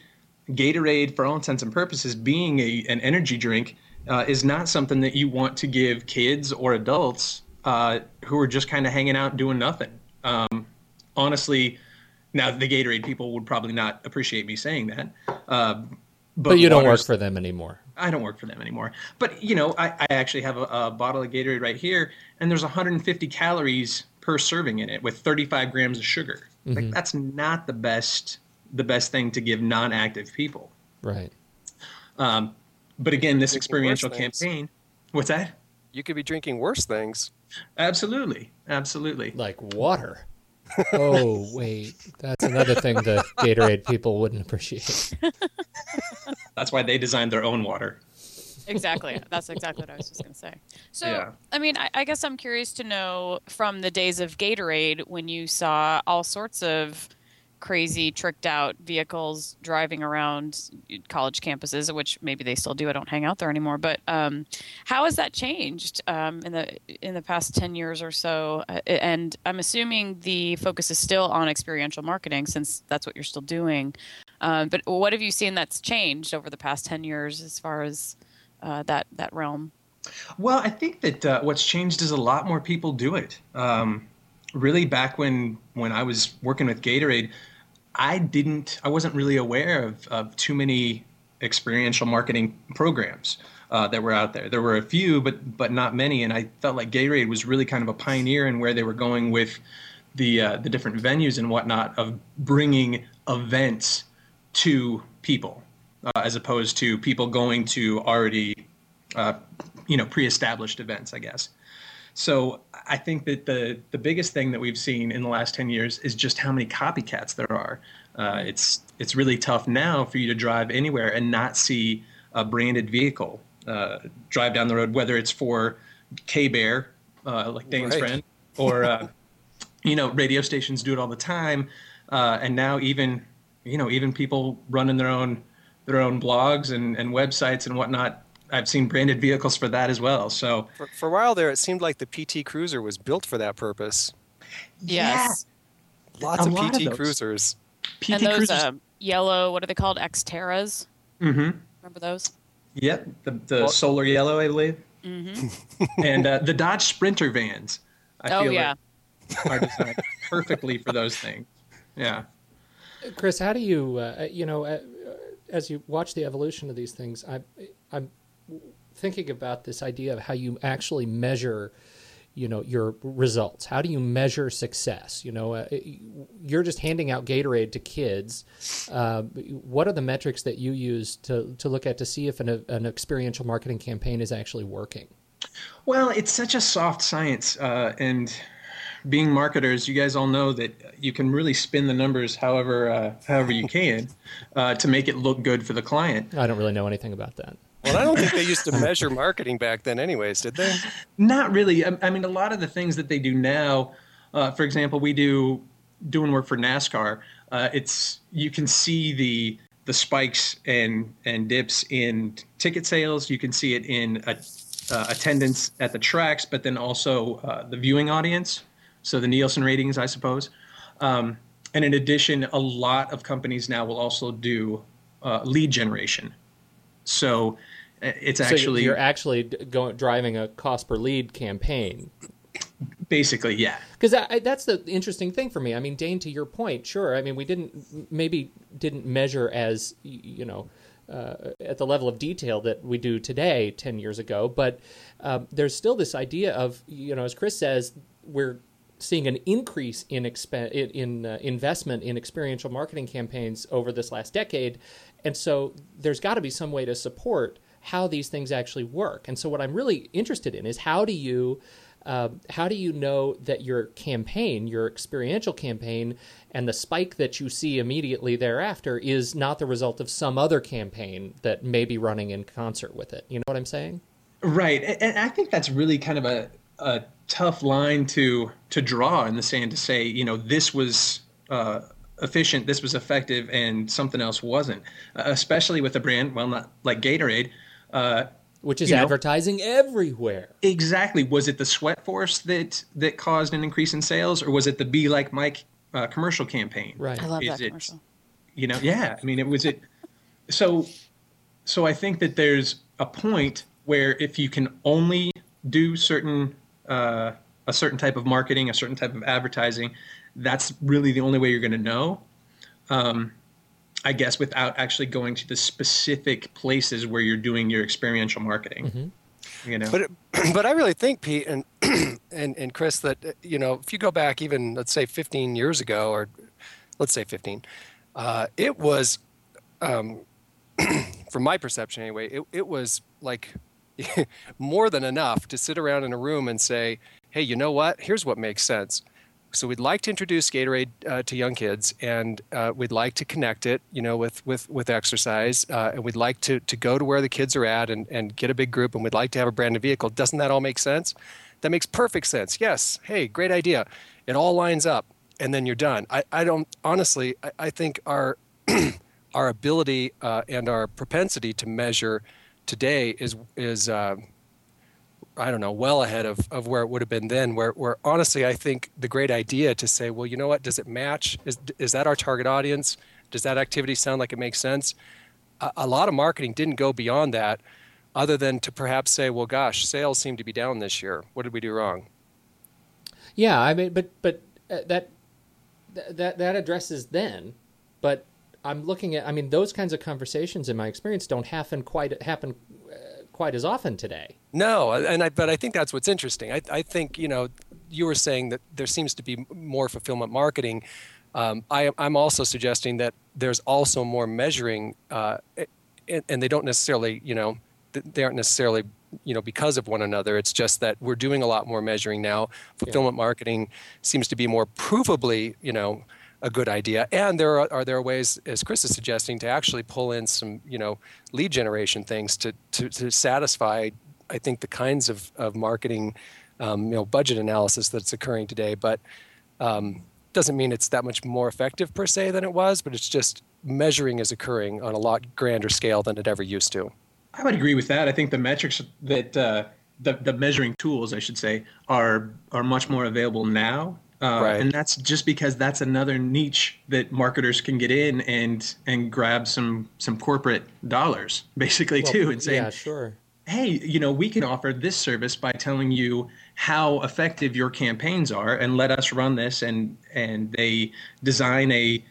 Gatorade, for all intents and purposes, being a, an energy drink, uh, is not something that you want to give kids or adults uh, who are just kind of hanging out doing nothing. Um, honestly, now the Gatorade people would probably not appreciate me saying that. Uh, but, but you don't work for them anymore. I don't work for them anymore. But you know, I, I actually have a, a bottle of Gatorade right here, and there's 150 calories per serving in it, with 35 grams of sugar. Like that's not the best the best thing to give non-active people. Right. Um, but again, this experiential campaign. What's that? You could be drinking worse things. Absolutely, absolutely. like water. oh wait, that's another thing the Gatorade people wouldn't appreciate. That's why they designed their own water. Exactly. That's exactly what I was just going to say. So, Yeah. I mean, I, I guess I'm curious to know from the days of Gatorade when you saw all sorts of crazy, tricked out vehicles driving around college campuses, which maybe they still do. I don't hang out there anymore. But um, how has that changed um, in the in the past ten years or so? Uh, and I'm assuming the focus is still on experiential marketing, since that's what you're still doing. Um, but what have you seen that's changed over the past ten years as far as uh, that that realm? Well, I think that uh, what's changed is a lot more people do it. Um, really, back when when I was working with Gatorade, I didn't, I wasn't really aware of, of too many experiential marketing programs uh, that were out there. There were a few, but but not many, and I felt like Gatorade was really kind of a pioneer in where they were going with the uh, the different venues and whatnot of bringing events to people, uh, as opposed to people going to already uh, you know pre-established events i guess. So i think that the the biggest thing that we've seen in the last 10 years is just how many copycats there are. Uh, it's it's really tough now for you to drive anywhere and not see a branded vehicle uh, drive down the road whether it's for k-bear uh, like dane's Right. friend or uh, you know radio stations do it all the time. Uh, and now even you know even people running their own their own blogs and, and websites and whatnot i've seen branded vehicles for that as well so For, for a while there, it seemed like the PT Cruiser was built for that purpose. Yes. Lots A of lot of PT those. Cruisers. pt and those cruisers um, yellow, what are they called? Xterras. hmm Remember those? yep the, the Well- solar yellow i believe Mm-hmm. and uh, the Dodge Sprinter vans. I Oh, feel yeah. like are designed perfectly for those things. Yeah. Chris, how do you, uh, you know, uh, as you watch the evolution of these things, I, I'm thinking about this idea of how you actually measure, you know, your results. How do you measure success? You know, uh, you're just handing out Gatorade to kids. Uh, what are the metrics that you use to to look at to see if an, an experiential marketing campaign is actually working? Well, it's such a soft science, uh, and being marketers, you guys all know that you can really spin the numbers however uh, however you can uh, to make it look good for the client. I don't really know anything about that. Well, I don't think they used to measure marketing back then, anyways, did they? Not really. I, I mean, a lot of the things that they do now, uh, for example, we do doing work for NASCAR. Uh, it's you can see the the spikes and and dips in ticket sales. You can see it in a, uh, attendance at the tracks, but then also uh, the viewing audience. So the Nielsen ratings, I suppose. Um, and in addition, a lot of companies now will also do uh, lead generation. So uh, it's So actually you're actually going driving a cost per lead campaign. basically yeah. because that's the interesting thing for me. I mean, Dane, to your point, sure. I mean, we didn't maybe didn't measure as you know uh, at the level of detail that we do today, ten years ago. But um, there's still this idea of you know, as Chris says, we're seeing an increase in exp- in, uh, investment in experiential marketing campaigns over this last decade, and so there's got to be some way to support how these things actually work. And so, what I'm really interested in is how do you um, how do you know that your campaign, your experiential campaign, and the spike that you see immediately thereafter is not the result of some other campaign that may be running in concert with it? You know what I'm saying? Right, and and I think that's really kind of a, a tough line to to draw in the sand to say, you know, this was uh, efficient, this was effective, and something else wasn't. Uh, especially with a brand, well, not like Gatorade. Uh, Which is You know- advertising everywhere. exactly, was it the sweat force that that caused an increase in sales, or was it the "Be Like Mike" uh, commercial campaign? Right. I love Is that it- commercial. you know yeah i mean it was it so so i think that there's a point where if you can only do certain uh, a certain type of marketing a certain type of advertising that's really the only way you're going to know um, i guess without actually going to the specific places where you're doing your experiential marketing you know But but I really think Pete and and and Chris that you know if you go back even let's say 15 years ago or let's say 15, uh, it was um, from my perception anyway. It it was like more than enough to sit around in a room and say, hey, you know what? Here's what makes sense. So we'd like to introduce Gatorade uh, to young kids, and uh, we'd like to connect it, you know, with with with exercise, uh, and we'd like to to go to where the kids are at and and get a big group, and we'd like to have a branded vehicle. Doesn't that all make sense? That makes perfect sense. Yes. Hey, great idea. It all lines up, and then you're done. I, I don't honestly. I, I think our our ability uh, and our propensity to measure today is is uh, I don't know well ahead of, of where it would have been then. Where where honestly I think the great idea to say, well, you know what, does it match? Is is that our target audience? Does that activity sound like it makes sense? A, a lot of marketing didn't go beyond that, other than to perhaps say, well, gosh, sales seem to be down this year. What did we do wrong? Yeah, I mean, but but uh, that that that addresses then, but I'm looking at. I mean, those kinds of conversations, in my experience, don't happen quite happen uh, quite as often today. No, and I, but I think that's what's interesting. I, I think you know, you were saying that there seems to be more fulfillment marketing. Um, I, I'm also suggesting that there's also more measuring, uh, and, and they don't necessarily, you know, they aren't necessarily, you know, because of one another. It's just that we're doing a lot more measuring now. Fulfillment marketing seems to be more provably, you know, a good idea. And there are, are there ways, as Chris is suggesting, to actually pull in some, you know, lead generation things to to, to satisfy, I think, the kinds of of marketing, um, you know, budget analysis that's occurring today. But um, doesn't mean it's that much more effective per se than it was. But it's just measuring is occurring on a lot grander scale than it ever used to. I would agree with that. I think the metrics that uh, the the measuring tools, I should say, are are much more available now, uh, Right. and that's just because that's another niche that marketers can get in and and grab some some corporate dollars, basically too, and say, yeah, sure. hey, you know, we can offer this service by telling you how effective your campaigns are, and let us run this. And and they design a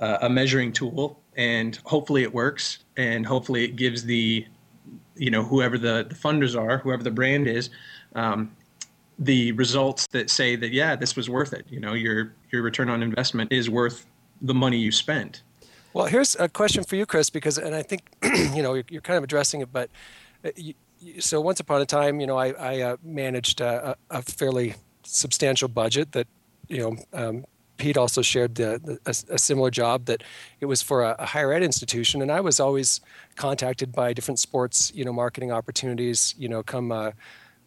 uh, a measuring tool, and hopefully it works, and hopefully it gives the you know whoever the, the funders are, whoever the brand is. Um, the results that say that yeah this was worth it you know your your return on investment is worth the money you spent well here's a question for you chris because and i think you know you're, you're kind of addressing it but uh, you, so once upon a time, you know, I, I uh, managed a, a, fairly substantial budget that, you know, um, Pete also shared the, the, a, a, similar job that it was for a, a, higher ed institution, and I was always contacted by different sports, you know, marketing opportunities. You know, come, uh,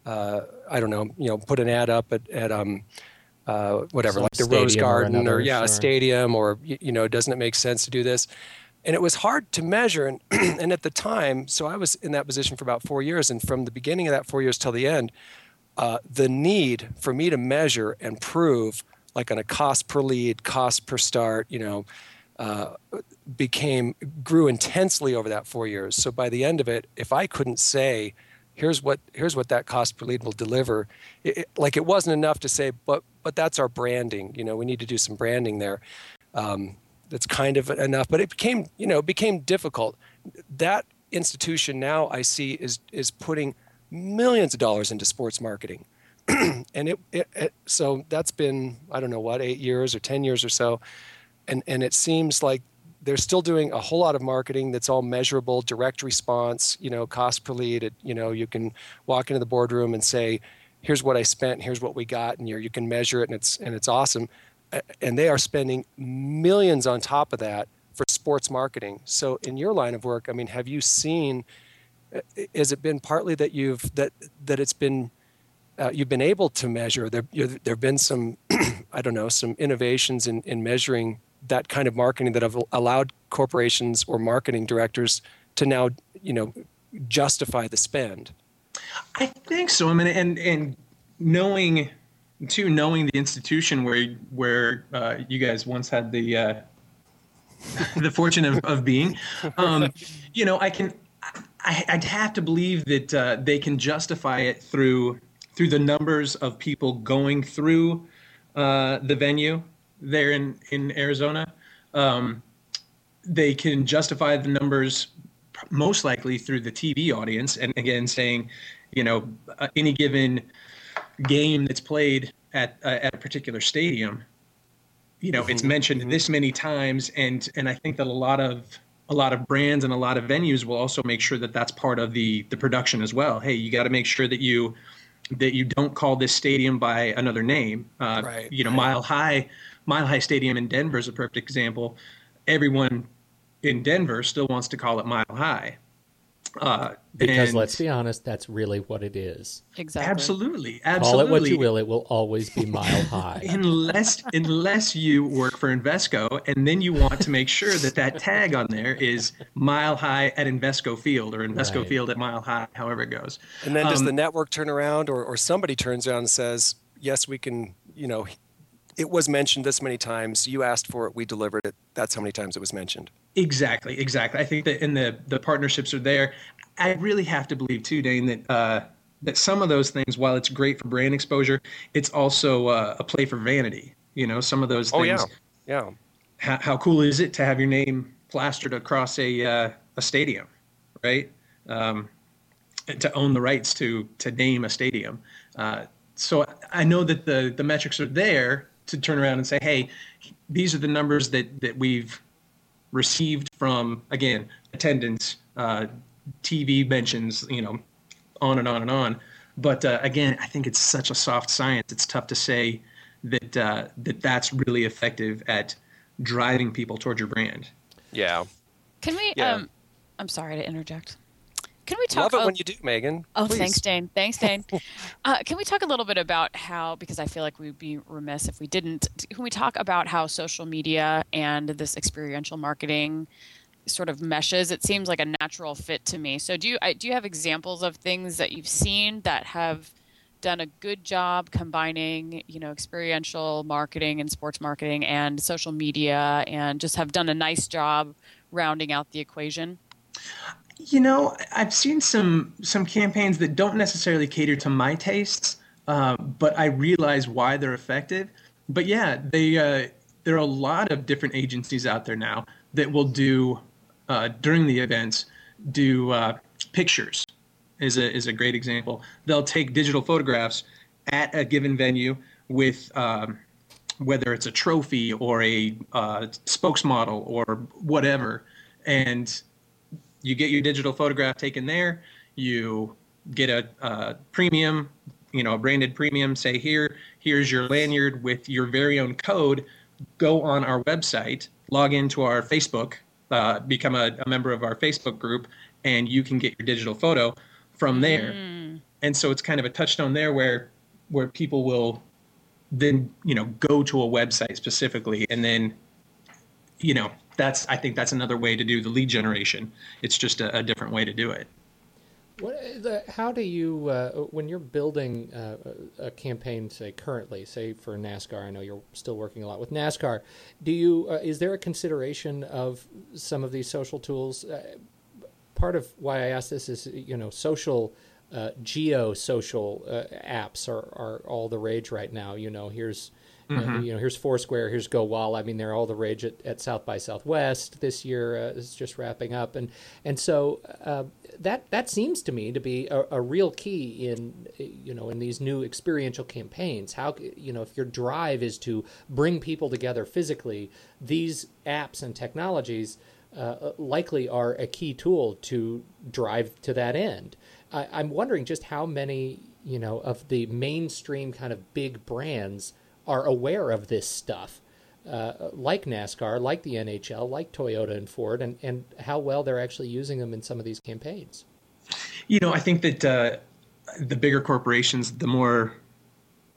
uh, I don't know, you know, put an ad up at, at um, uh, whatever, Some like the Rose Garden or, another, or yeah, sure. a stadium, or you know, doesn't it make sense to do this? and it was hard to measure and, and at the time so i was in that position for about four years and from the beginning of that four years till the end uh, the need for me to measure and prove like on a cost per lead cost per start you know uh, became grew intensely over that four years so by the end of it if i couldn't say here's what here's what that cost per lead will deliver. It, it, like it wasn't enough to say but but that's our branding you know we need to do some branding there um, that's kind of enough but it became you know it became difficult. That institution now i see is is putting millions of dollars into sports marketing. And it, it, it, so that's been i don't know what eight years or ten years or so. And and it seems like they're still doing a whole lot of marketing that's all measurable direct response you know cost per lead it, you know you can walk into the boardroom and say here's what i spent here's what we got and you can measure it and it's and it's awesome and they are spending millions on top of that for sports marketing. So in your line of work, I mean, have you seen? Uh, has it been partly that you've that that it's been uh, you've been able to measure? There there have been some I don't know some innovations in in measuring that kind of marketing that have allowed corporations or marketing directors to now you know justify the spend. I think so. I mean, and and knowing too, knowing the institution where where uh, you guys once had the uh, the fortune of, of being, um, you know, I can I would have to believe that uh, they can justify it through through the numbers of people going through uh, the venue there in in Arizona. Um, they can justify the numbers most likely through the TV audience, and again, saying, you know, uh, any given game that's played at uh, at a particular stadium, you know, mm-hmm. it's mentioned this many times, and and I think that a lot of a lot of brands and a lot of venues will also make sure that that's part of the the production as well. Hey, you got to make sure that you that you don't call this stadium by another name. Uh, right. You know. Mile High, Mile High Stadium in Denver is a perfect example. Everyone in Denver still wants to call it Mile High. Uh, because and let's be honest, that's really what it is. Exactly. Absolutely, absolutely. Call it what you will, it will always be mile high. unless unless you work for Invesco, and then you want to make sure that that tag on there is mile high at Invesco Field or Invesco Right. Field at mile high, however it goes. And then does Um, the network turn around or, or somebody turns around and says, yes, we can, you know, it was mentioned this many times. You asked for it, we delivered it. That's how many times it was mentioned. Exactly, exactly. I think that in the the partnerships are there. I really have to believe too, Dane, that uh, that some of those things, while it's great for brand exposure, it's also uh, a play for vanity. You know, some of those Things, Oh, things. yeah. Yeah. How, how cool is it to have your name plastered across a uh, a stadium, right? Um, to own the rights to to name a stadium. Uh, so I know that the the metrics are there to turn around and say, hey, these are the numbers that that we've received from again attendance, uh, TV mentions, you know, on and on and on. But uh, again, I think it's such a soft science. It's tough to say that uh, that that's really effective at driving people towards your brand. Yeah. Can we? Yeah. Um, I'm sorry to interject. Can we talk? Love it when you do, Megan. Oh, Please. thanks, Dane. Thanks, Dane. uh, can we talk a little bit about how, because I feel like we'd be remiss if we didn't, can we talk about how social media and this experiential marketing sort of meshes? It seems like a natural fit to me. So, do you I, do you have examples of things that you've seen that have done a good job combining, you know, experiential marketing and sports marketing and social media, and just have done a nice job rounding out the equation? You know, I've seen some some campaigns that don't necessarily cater to my tastes, uh, but I realize why they're effective. But yeah, they uh, there are a lot of different agencies out there now that will do uh, during the events do uh, pictures is a is a great example. They'll take digital photographs at a given venue with um, whether it's a trophy or a uh, spokesmodel or whatever, and you get your digital photograph taken there. You get a, a premium, you know, a branded premium. Say here, here's your lanyard with your very own code. Go on our website, log into our Facebook, uh, become a, a, member of our Facebook group, and you can get your digital photo from there. Mm. And so it's kind of a touchstone there where where people will then you know go to a website specifically and then you know that's i think that's another way to do the lead generation. It's just a, a different way to do it. What, the, how do you uh, when you're building uh, a campaign say currently say for nascar i know you're still working a lot with nascar do you uh, is there a consideration of some of these social tools? Uh, part of why i ask this is you know social uh, geo social uh, apps are, are all the rage right now. You know, here's mm-hmm. uh, you know here's Foursquare, here's Gowalla. I mean, they're all the rage at, at South by Southwest this year uh, is just wrapping up, and and so uh, that that seems to me to be a, a, real key in you know in these new experiential campaigns. How you know if your drive is to bring people together physically, these apps and technologies. Uh, likely are a key tool to drive to that end. I, am wondering just how many, you know, of the mainstream kind of big brands are aware of this stuff, uh, like NASCAR, like the NHL, like Toyota and Ford, and, and how well they're actually using them in some of these campaigns. You know, I think that uh, the bigger corporations, the more,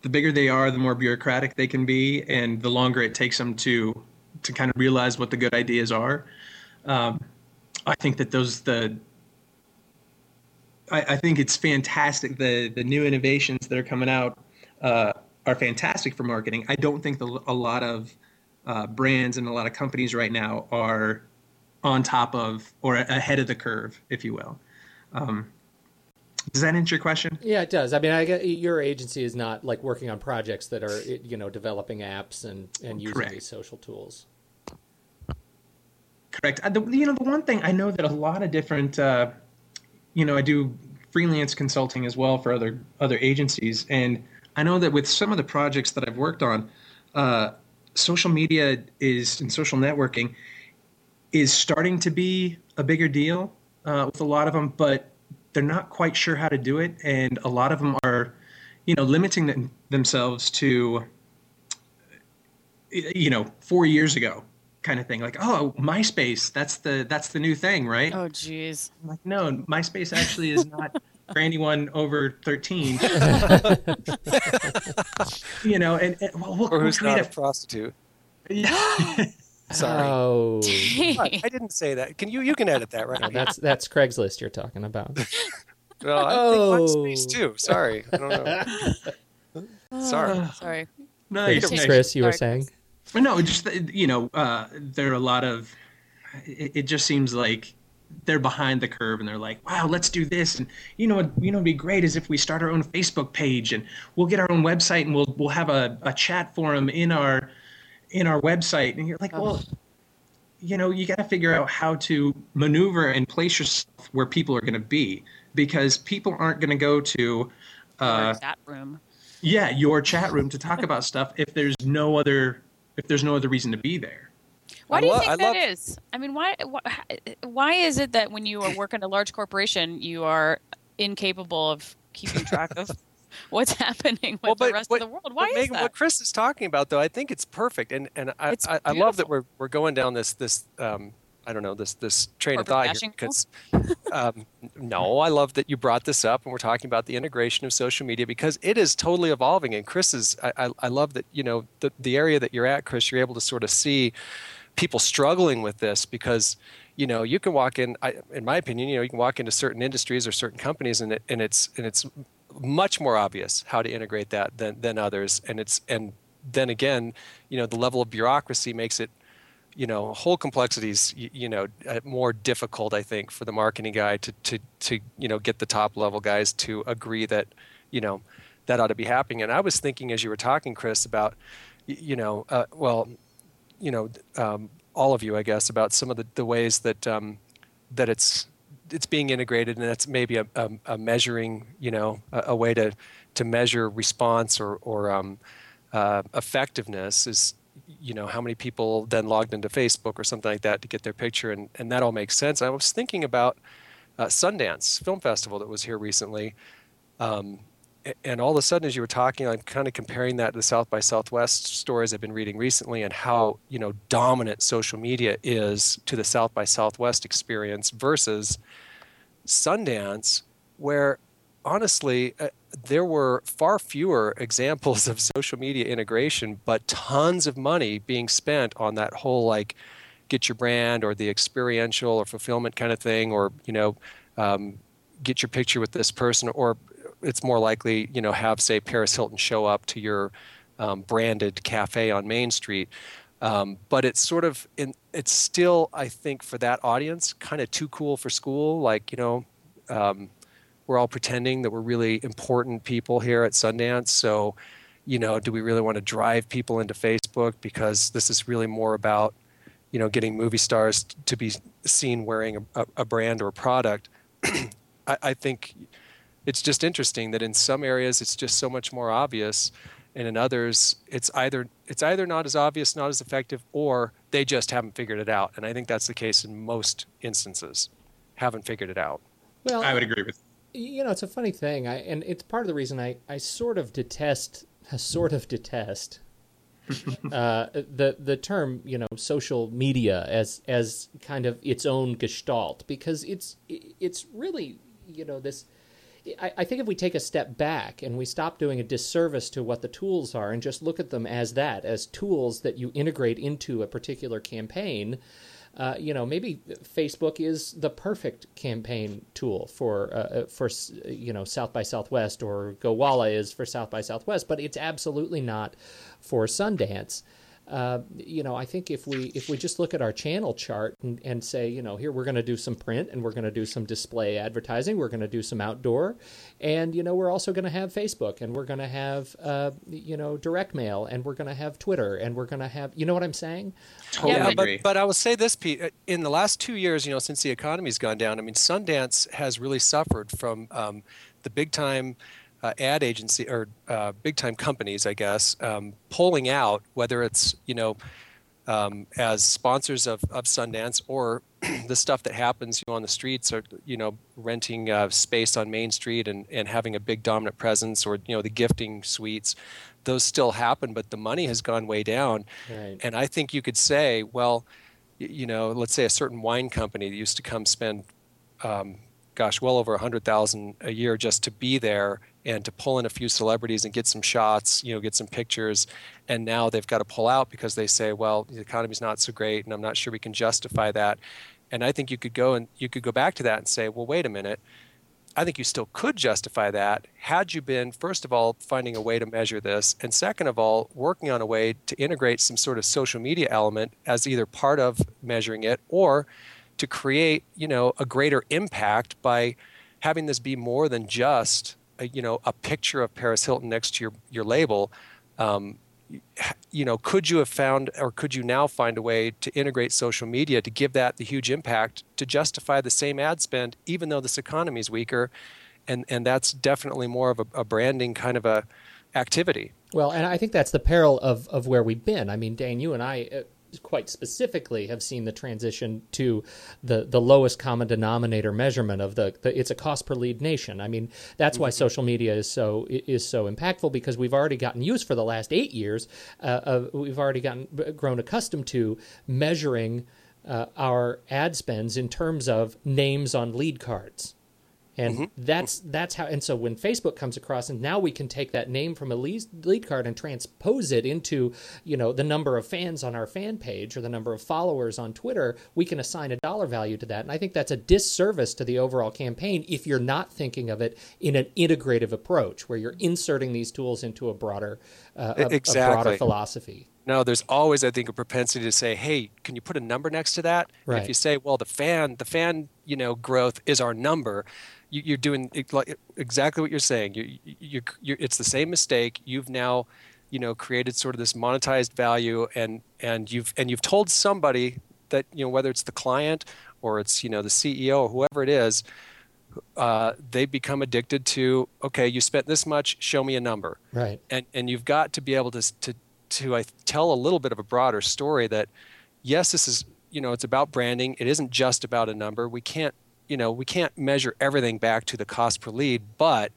the bigger they are, the more bureaucratic they can be, and the longer it takes them to to kind of realize what the good ideas are. Um, I think that those the I, I, think it's fantastic. The the new innovations that are coming out uh, are fantastic for marketing. I don't think the, a lot of uh, brands and a lot of companies right now are on top of or ahead of the curve, if you will. Um, does that answer your question? Yeah, it does. I mean, I your agency is not like working on projects that are you know developing apps and and using Correct. these social tools. Correct. Uh, the, you know, the one thing I know that a lot of different uh, you know, I do freelance consulting as well for other other agencies, and I know that with some of the projects that I've worked on, uh, social media is and social networking is starting to be a bigger deal uh, with a lot of them, but they're not quite sure how to do it, and a lot of them are, you know, limiting them, themselves to, you know, four years ago kind of thing. Like oh myspace that's the that's the new thing right? Oh jeez. Like no myspace actually is not for anyone over 13 you know and, and well, we'll, or who's we'll not a, a prostitute? Yeah. Sorry. Oh. I didn't say that. Can you you can edit that right no, that's that's craigslist you're talking about. No i oh. think myspace too. Sorry. I don't know. Sorry. Sorry. nice chris you were saying? No, just you know, uh, there are a lot of. It, it, just seems like they're behind the curve, and they're like, "Wow, let's do this." And you know, you know, it'd be great is if we start our own Facebook page, and we'll get our own website, and we'll we'll have a, a chat forum in our in our website. And you're like, well, you know, you got to figure out how to maneuver and place yourself where people are going to be, because people aren't going to go to uh, chat room. Yeah, your chat room to talk about stuff if there's no other if there's no other reason to be there. Why do you think I that love... is? I mean, why, why why is it that when you are working a large corporation, you are incapable of keeping track of what's happening with well, but, the rest but, of the world? Why is Megan, that? What Chris is talking about, though, I think it's perfect, and and I, I, I, love that we're we're going down this this um, I don't know this this train Corporate of thought here because um, no, I love that you brought this up and we're talking about the integration of social media because it is totally evolving. And Chris is I, I, I love that you know the the area that you're at, Chris. You're able to sort of see people struggling with this because you know you can walk in. I, in my opinion, you know you can walk into certain industries or certain companies and it, and it's and it's much more obvious how to integrate that than than others. And it's and then again, you know the level of bureaucracy makes it you know whole complexities you, you know uh, more difficult i think for the marketing guy to to to you know get the top level guys to agree that you know that ought to be happening and i was thinking as you were talking chris about you know uh, well you know um, all of you i guess about some of the, the ways that um, that it's it's being integrated and it's maybe a, a, a measuring you know a, a, way to to measure response or or um, uh, effectiveness is you know how many people then logged into Facebook or something like that to get their picture, and and that all makes sense. I was thinking about uh, Sundance Film Festival that was here recently. Um, and all of a sudden, as you were talking, I'm kind of comparing that to the South by Southwest stories I've been reading recently, and how you know dominant social media is to the South by Southwest experience versus Sundance, where honestly, uh, there were far fewer examples of social media integration, but tons of money being spent on that whole like get your brand or the experiential or fulfillment kind of thing, or you know, um, get your picture with this person, or it's more likely you know have say Paris Hilton show up to your um, branded cafe on Main Street. Um, but it's sort of in, it's still I think for that audience kind of too cool for school. Like you know, um, we're all pretending that we're really important people here at Sundance. So, you know, do we really want to drive people into Facebook because this is really more about, you know, getting movie stars to be seen wearing a, a brand or a product? I, I think it's just interesting that in some areas it's just so much more obvious and in others it's either it's either not as obvious not as effective or they just haven't figured it out and i think that's the case in most instances haven't figured it out well i would agree with you know, it's a funny thing. I and it's part of the reason I I sort of detest sort of detest uh, the the term you know social media as as kind of its own gestalt because it's it's really you know this. I, I think if we take a step back and we stop doing a disservice to what the tools are and just look at them as that, as tools that you integrate into a particular campaign, uh, you know, maybe Facebook is the perfect campaign tool for uh, uh for you know South by Southwest, or Gowalla is for South by Southwest, but it's absolutely not for Sundance. Uh, you know, I think if we if we just look at our channel chart and, and say, you know, here we're going to do some print and we're going to do some display advertising, we're going to do some outdoor, and you know, we're also going to have Facebook and we're going to have uh, you know direct mail and we're going to have Twitter and we're going to have, you know, what I'm saying? Totally yeah, agree. But, but I will say this, Pete. Uh, in the last two years, you know, since the economy's gone down, I mean, Sundance has really suffered from um, the big time uh, ad agency or uh, big time companies, I guess, um, pulling out, whether it's you know um, as sponsors of, of Sundance or the stuff that happens you know, on the streets or you know renting uh, space on Main Street and, and having a big dominant presence or you know the gifting suites, those still happen, but the money has gone way down. Right. And I think you could say, well, you know, let's say a certain wine company that used to come spend um, gosh, well over a hundred thousand a year just to be there and to pull in a few celebrities and get some shots, you know, get some pictures. And now they've got to pull out because they say, well, the economy's not so great, and I'm not sure we can justify that. And I think you could go and you could go back to that and say, well, wait a minute. I think you still could justify that had you been, first of all, finding a way to measure this, and second of all, working on a way to integrate some sort of social media element as either part of measuring it or to create, you know, a greater impact by having this be more than just, a, you know, a picture of Paris Hilton next to your your label. Um, you know, could you have found, or could you now find a way to integrate social media to give that the huge impact to justify the same ad spend, even though this economy is weaker, and and that's definitely more of a, a branding kind of a activity. Well, and I think that's the peril of, of where we've been. I mean, Dane, you and I, uh, quite specifically have seen the transition to the the lowest common denominator measurement of the, the it's a cost per lead nation. I mean that's why mm-hmm. social media is so is so impactful because we've already gotten used for the last eight years. Uh, we've already gotten grown accustomed to measuring uh, our ad spends in terms of names on lead cards and mm-hmm. that's that's how and so when facebook comes across and now we can take that name from a lead, lead card and transpose it into you know the number of fans on our fan page or the number of followers on twitter we can assign a dollar value to that and i think that's a disservice to the overall campaign if you're not thinking of it in an integrative approach where you're inserting these tools into a broader uh, a, exactly. a broader philosophy No, there's always, I think, a propensity to say, "Hey, can you put a number next to that?" Right. If you say, "Well, the fan, the fan, you know, growth is our number," you, you're doing exactly what you're saying. You, you, you're, you're, it's the same mistake. You've now, you know, created sort of this monetized value, and and you've and you've told somebody that you know whether it's the client or it's you know the CEO or whoever it is, uh, they become addicted to okay, you spent this much, show me a number Right. and and you've got to be able to to to I tell a little bit of a broader story that yes this is you know it's about branding it isn't just about a number we can't you know we can't measure everything back to the cost per lead but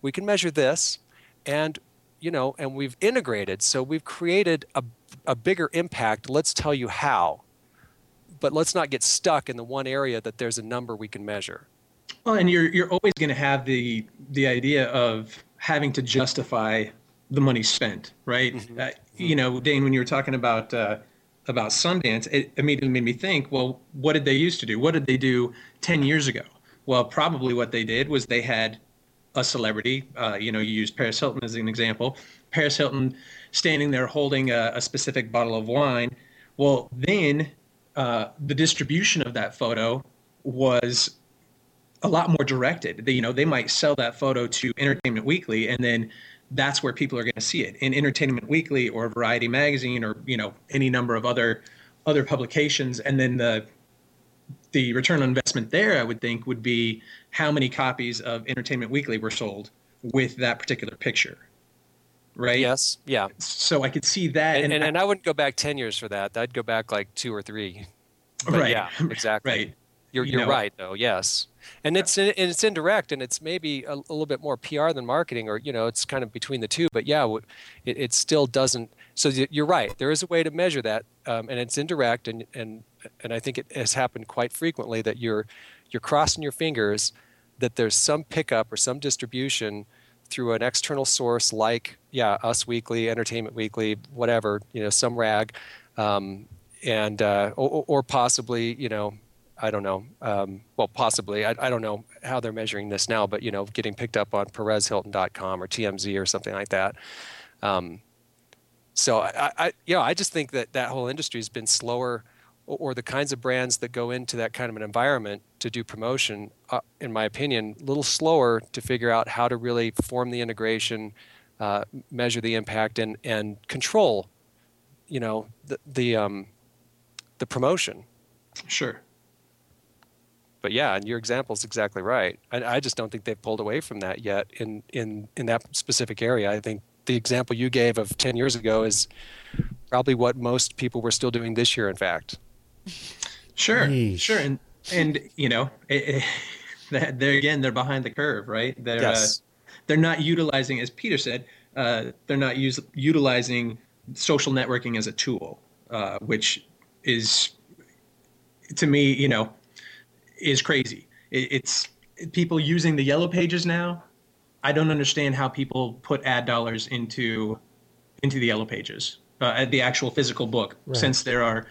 we can measure this and you know and we've integrated. So we've created a a bigger impact. Let's tell you how but let's not get stuck in the one area that there's a number we can measure. Well, and you're you're always going to have the the idea of having to justify the money spent, right? Uh, you know, Dane, when you were talking about uh, about Sundance, it immediately made me think. Well, what did they used to do? What did they do ten years ago? Well, probably what they did was they had a celebrity. Uh, you know, you used Paris Hilton as an example. Paris Hilton standing there holding a, a specific bottle of wine. Well, then uh, the distribution of that photo was a lot more directed. They, you know, they might sell that photo to Entertainment Weekly, and then that's where people are going to see it in Entertainment Weekly or Variety Magazine or you know any number of other other publications. And then the the return on investment there, I would think, would be how many copies of Entertainment Weekly were sold with that particular picture, right? yes yeah So I could see that, and, and, and I wouldn't go back 10 years for that. I'd go back like two or three. But Right. Yeah, exactly. right. You're, You you're know- right, though. Yes. And it's and it's indirect, and it's maybe a, a little bit more PR than marketing, or you know, it's kind of between the two. But yeah, it, it still doesn't. So you're right. There is a way to measure that, um, and it's indirect, and and and I think it has happened quite frequently that you're you're crossing your fingers that there's some pickup or some distribution through an external source like yeah us weekly entertainment weekly whatever you know some rag um, and uh, or, or possibly you know i don't know um, well possibly. I, I don't know how they're measuring this now but you know getting picked up on perezhilton.com or tmz or something like that. Um, so I, I yeah i just think that that whole industry has been slower or, or the kinds of brands that go into that kind of an environment to do promotion uh, in my opinion a little slower to figure out how to really form the integration uh, measure the impact and and control you know the the um the promotion. Sure. But yeah and your example is exactly right I, I just don't think they've pulled away from that yet in in in that specific area i think the example you gave of 10 years ago is probably what most people were still doing this year in fact Sure, Yeesh. sure, and and you know, it, it, they're again they're behind the curve, right? They're Yes. uh, they're not utilizing, as Peter said, uh, they're not use, utilizing social networking as a tool, uh, which is to me, you know, is crazy. It, it's people using the yellow pages now. I don't understand how people put ad dollars into into the yellow pages, uh, the actual physical book, Right. since there are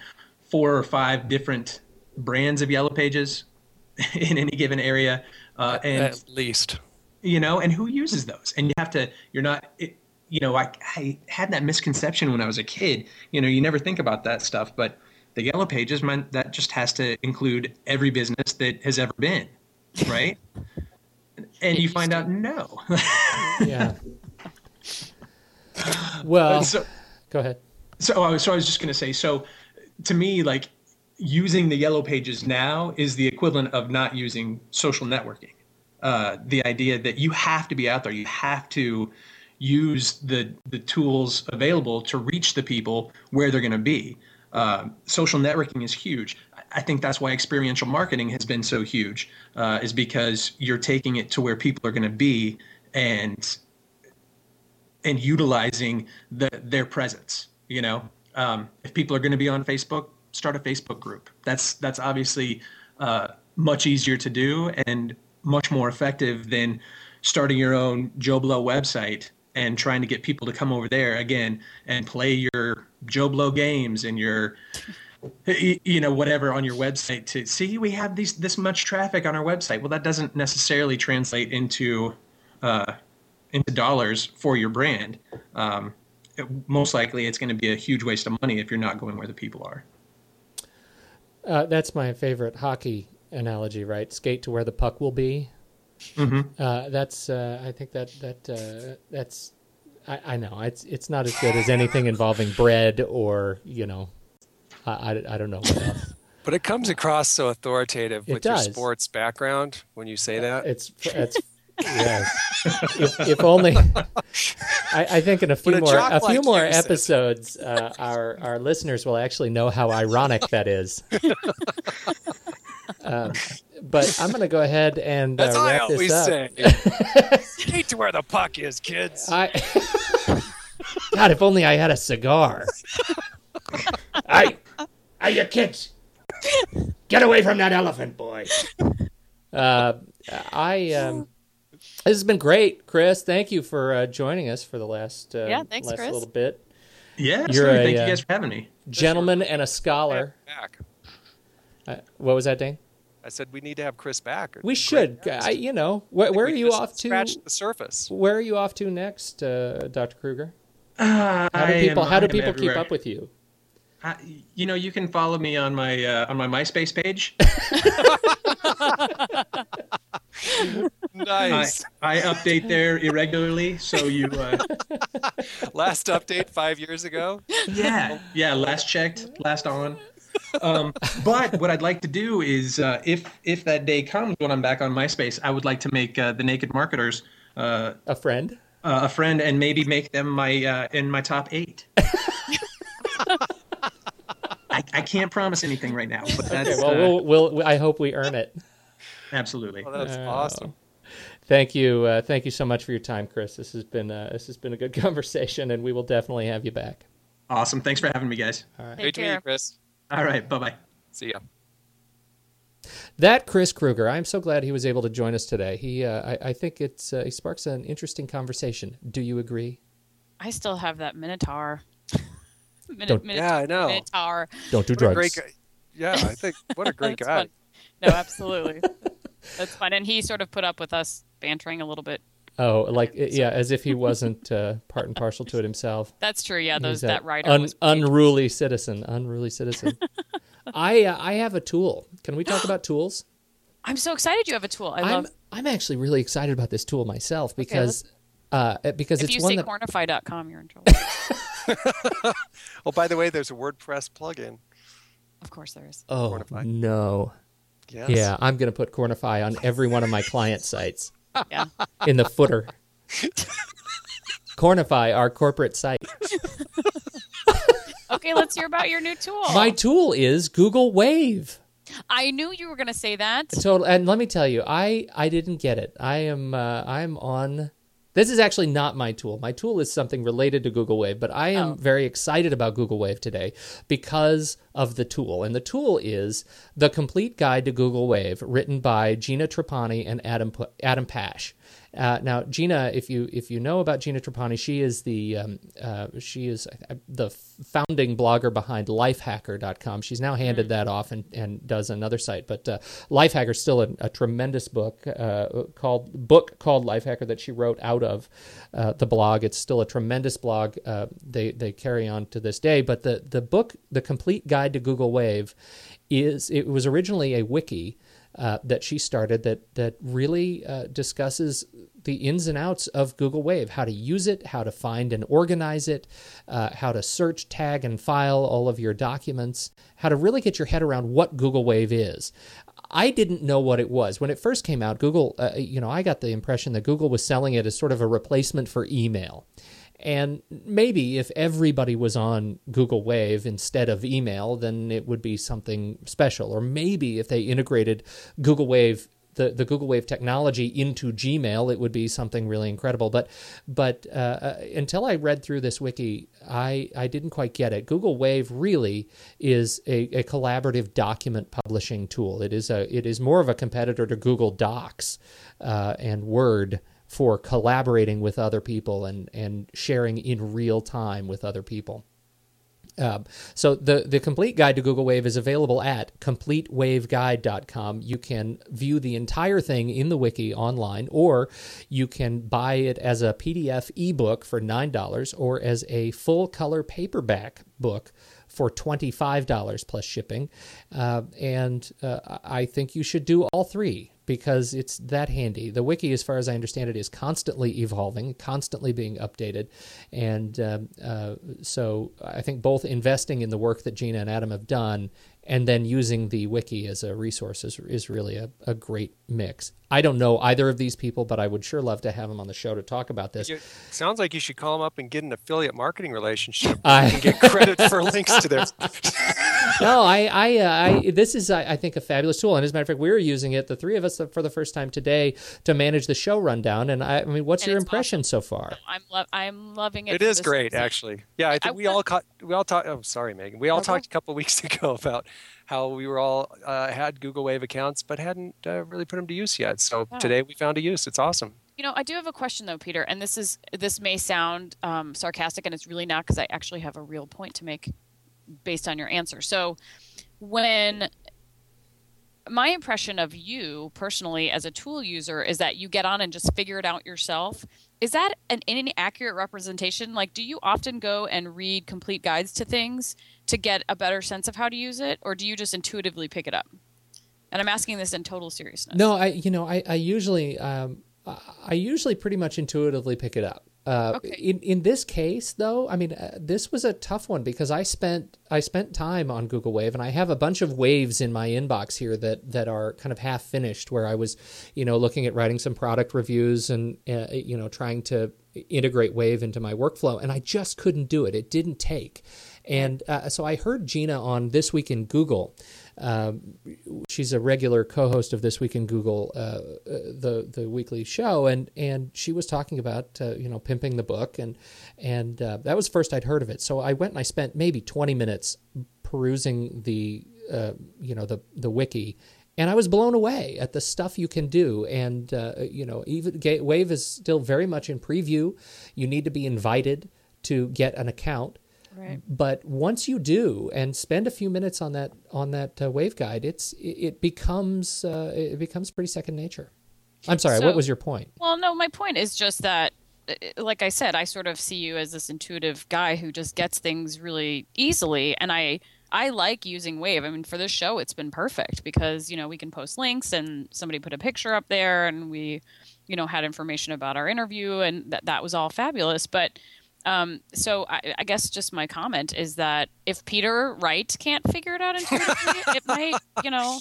four or five different brands of yellow pages in any given area, uh, and at least you know, and who uses those? And you have to, you're not, it, you know, I, I had that misconception when I was a kid. You know, you never think about that stuff, but the yellow pages meant that just has to include every business that has ever been, right? and you find out no. Yeah. Well, so, go ahead. so I was, so I was just going to say, so to me, like using the yellow pages now is the equivalent of not using social networking. Uh, the idea that you have to be out there, you have to use the the tools available to reach the people where they're going to be. Uh, social networking is huge. I- think that's why experiential marketing has been so huge, uh, is because you're taking it to where people are going to be and and utilizing the, their presence. You know, um, if people are going to be on Facebook, start a Facebook group. That's that's obviously uh, much easier to do and much more effective than starting your own Joe Blow website and trying to get people to come over there again and play your Joe Blow games and your you know whatever on your website to see we have these this much traffic on our website well that doesn't necessarily translate into uh, into dollars for your brand um, most likely it's going to be a huge waste of money if you're not going where the people are. Uh, that's my favorite hockey analogy, right? Skate to where the puck will be. Mm-hmm. Uh, that's uh, I think that that uh, that's I, I know it's it's not as good as anything involving bread or you know I, I, I don't know what else. But it comes across so authoritative It with does. your sports background when you say that. It's it's yes. If, if only I, I think in a few But a more a few like more you episodes, uh, our our listeners will actually know how ironic that is. um, but I'm going to go ahead and uh, As I wrap always this up. say. Skate to where the puck is, kids. I God, if only I had a cigar. I, hey, you kids, get away from that elephant, boy. Uh, I um, this has been great, Chris. Thank you for uh, joining us for the last uh, Yeah, thanks, last Chris. little bit. Yeah, You're a, Thank uh, you guys for having me. Gentleman and a scholar. back. Uh, what was that, Dane? I said we need to have Chris back. We should. I, you know, wh- where are you off to? Scratched the surface. Where are you off to next, uh, Dr. Krueger? Uh, How do people am- How do I am people keep up with you? Uh, you know, you can follow me on my uh, on my MySpace page. I, Nice. I update there irregularly, so you. Uh, Last update five years ago. yeah, yeah. Last checked, last on. Um, but what I'd like to do is, uh, if if that day comes when I'm back on MySpace, I would like to make uh, the Naked Marketers uh, A friend? uh, a friend and maybe make them my uh, in my top eight. I, I can't promise anything right now, but that's Okay, well, uh, we'll, we'll, I hope we earn it. absolutely. Oh, that's Oh. awesome. Thank you, uh, thank you so much for your time, Chris. This has been uh, this has been a good conversation, and we will definitely have you back. Awesome. Thanks for having me, guys. Take Great to meet you. Chris. All right. Bye bye. See ya. That Chris Krueger, I'm so glad he was able to join us today. He, uh, I, I think it's uh, he sparks an interesting conversation. Do you agree? I still have that Minotaur. Min- Don't- Minotaur- Yeah, I know. Minotaur. Don't do What drugs. great. Yeah, I think what a great guy. fun. No, absolutely. That's fun. And he sort of put up with us bantering a little bit. Oh, like yeah, as if he wasn't uh, part and parcel to it himself. That's true. Yeah, those He's that writer un- was unruly citizen, unruly citizen. I uh, I have a tool. Can we talk about tools? I'm so excited you have a tool. I I'm I'm actually really excited about this tool myself because uh, because if it's you one say that cornify.com, you're in trouble. Oh, by the way, there's a WordPress plugin. of course there is. oh Cornify. no Yes. yeah I'm gonna put Cornify on every one of my client sites Yeah. in the footer. Cornify, our corporate site. Okay, let's hear about your new tool. My tool is Google Wave. I knew you were going to say that. So, and let me tell you, I I didn't get it. I am uh, I'm on. This is actually not my tool. My tool is something related to Google Wave, but I am Oh. very excited about Google Wave today because of the tool. And the tool is the complete guide to Google Wave, written by Gina Trapani and Adam Adam Pash. Uh, now, Gina, if you if you know about Gina Trapani, she is the um, uh, she is the founding blogger behind Lifehacker.com. She's now handed that off and, and does another site, but uh, Lifehacker is still a, a tremendous book uh, called book called Lifehacker that she wrote out of uh, the blog. It's still a tremendous blog. Uh, they they carry on to this day, but the the book, the complete guide to Google Wave, is it was originally a wiki uh, that she started that that really uh, discusses the ins and outs of Google Wave, how to use it, how to find and organize it, uh, how to search, tag, and file all of your documents, how to really get your head around what Google Wave is. I didn't know what it was when it first came out. Google, uh, you know, I got the impression that Google was selling it as sort of a replacement for email. And maybe if everybody was on Google Wave instead of email, then it would be something special. Or maybe if they integrated Google Wave, the, the Google Wave technology into Gmail, it would be something really incredible. But but uh, uh, until I read through this wiki, I, I didn't quite get it. Google Wave really is a, a collaborative document publishing tool. It is a it is more of a competitor to Google Docs uh, and Word for collaborating with other people and, and sharing in real time with other people. Um, so the the complete guide to Google Wave is available at completewaveguide.com. You can view the entire thing in the wiki online, or you can buy it as a PDF ebook for nine dollars, or as a full color paperback book for $25 plus shipping. Uh, and uh, I think you should do all three because it's that handy. The wiki, as far as I understand it, is constantly evolving, constantly being updated. And um, uh, so I think both investing in the work that Gina and Adam have done and then using the wiki as a resource is, is really a, a great mix. I don't know either of these people, but I would sure love to have them on the show to talk about this. You, sounds like you should call them up and get an affiliate marketing relationship I, and get credit for links to their. No, I, I, uh, I, this is, I, I, think, a fabulous tool. And as a matter of fact, we are using it, the three of us, for the first time today to manage the show rundown. And I, I mean, what's and your impression awesome. so far? I'm, lo- I'm loving it. It is great, reason. actually. Yeah, I think we all caught, we all talked. Oh, sorry, Megan. We all talked a couple of weeks ago about how we were all uh, had Google Wave accounts but hadn't uh, really put them to use yet. So oh. today we found a use. It's awesome. You know, I do have a question though, Peter, and this is this may sound um, sarcastic, and it's really not because I actually have a real point to make based on your answer. So when my impression of you personally as a tool user is that you get on and just figure it out yourself. Is that an inaccurate representation? Like, do you often go and read complete guides to things to get a better sense of how to use it, or do you just intuitively pick it up? And I'm asking this in total seriousness. No, I you know I I usually um, I usually pretty much intuitively pick it up. Uh, okay. In in this case, though, I mean, uh, this was a tough one because I spent I spent time on Google Wave, and I have a bunch of waves in my inbox here that that are kind of half finished. Where I was, you know, looking at writing some product reviews and uh, you know trying to integrate Wave into my workflow, and I just couldn't do it. It didn't take. And uh, so I heard Gina on This Week in Google. Um, she's a regular co-host of This Week in Google, uh, uh, the the weekly show, and and she was talking about uh, you know pimping the book, and and uh, that was first I'd heard of it. So I went and I spent maybe twenty minutes perusing the uh, you know the the wiki, and I was blown away at the stuff you can do. And uh, you know, even Wave is still very much in preview. You need to be invited to get an account. Right. But once you do and spend a few minutes on that on that uh, wave guide, it's it becomes uh, it becomes pretty second nature. I'm sorry. So, what was your point? Well, no, my point is just that, uh, like I said, I sort of see you as this intuitive guy who just gets things really easily, and I I like using Wave. I mean, for this show, it's been perfect because you know we can post links and somebody put a picture up there, and we, you know, had information about our interview, and that that was all fabulous. But um, so I, I, guess just my comment is that if Peter Wright can't figure it out intuitively, it might, you know.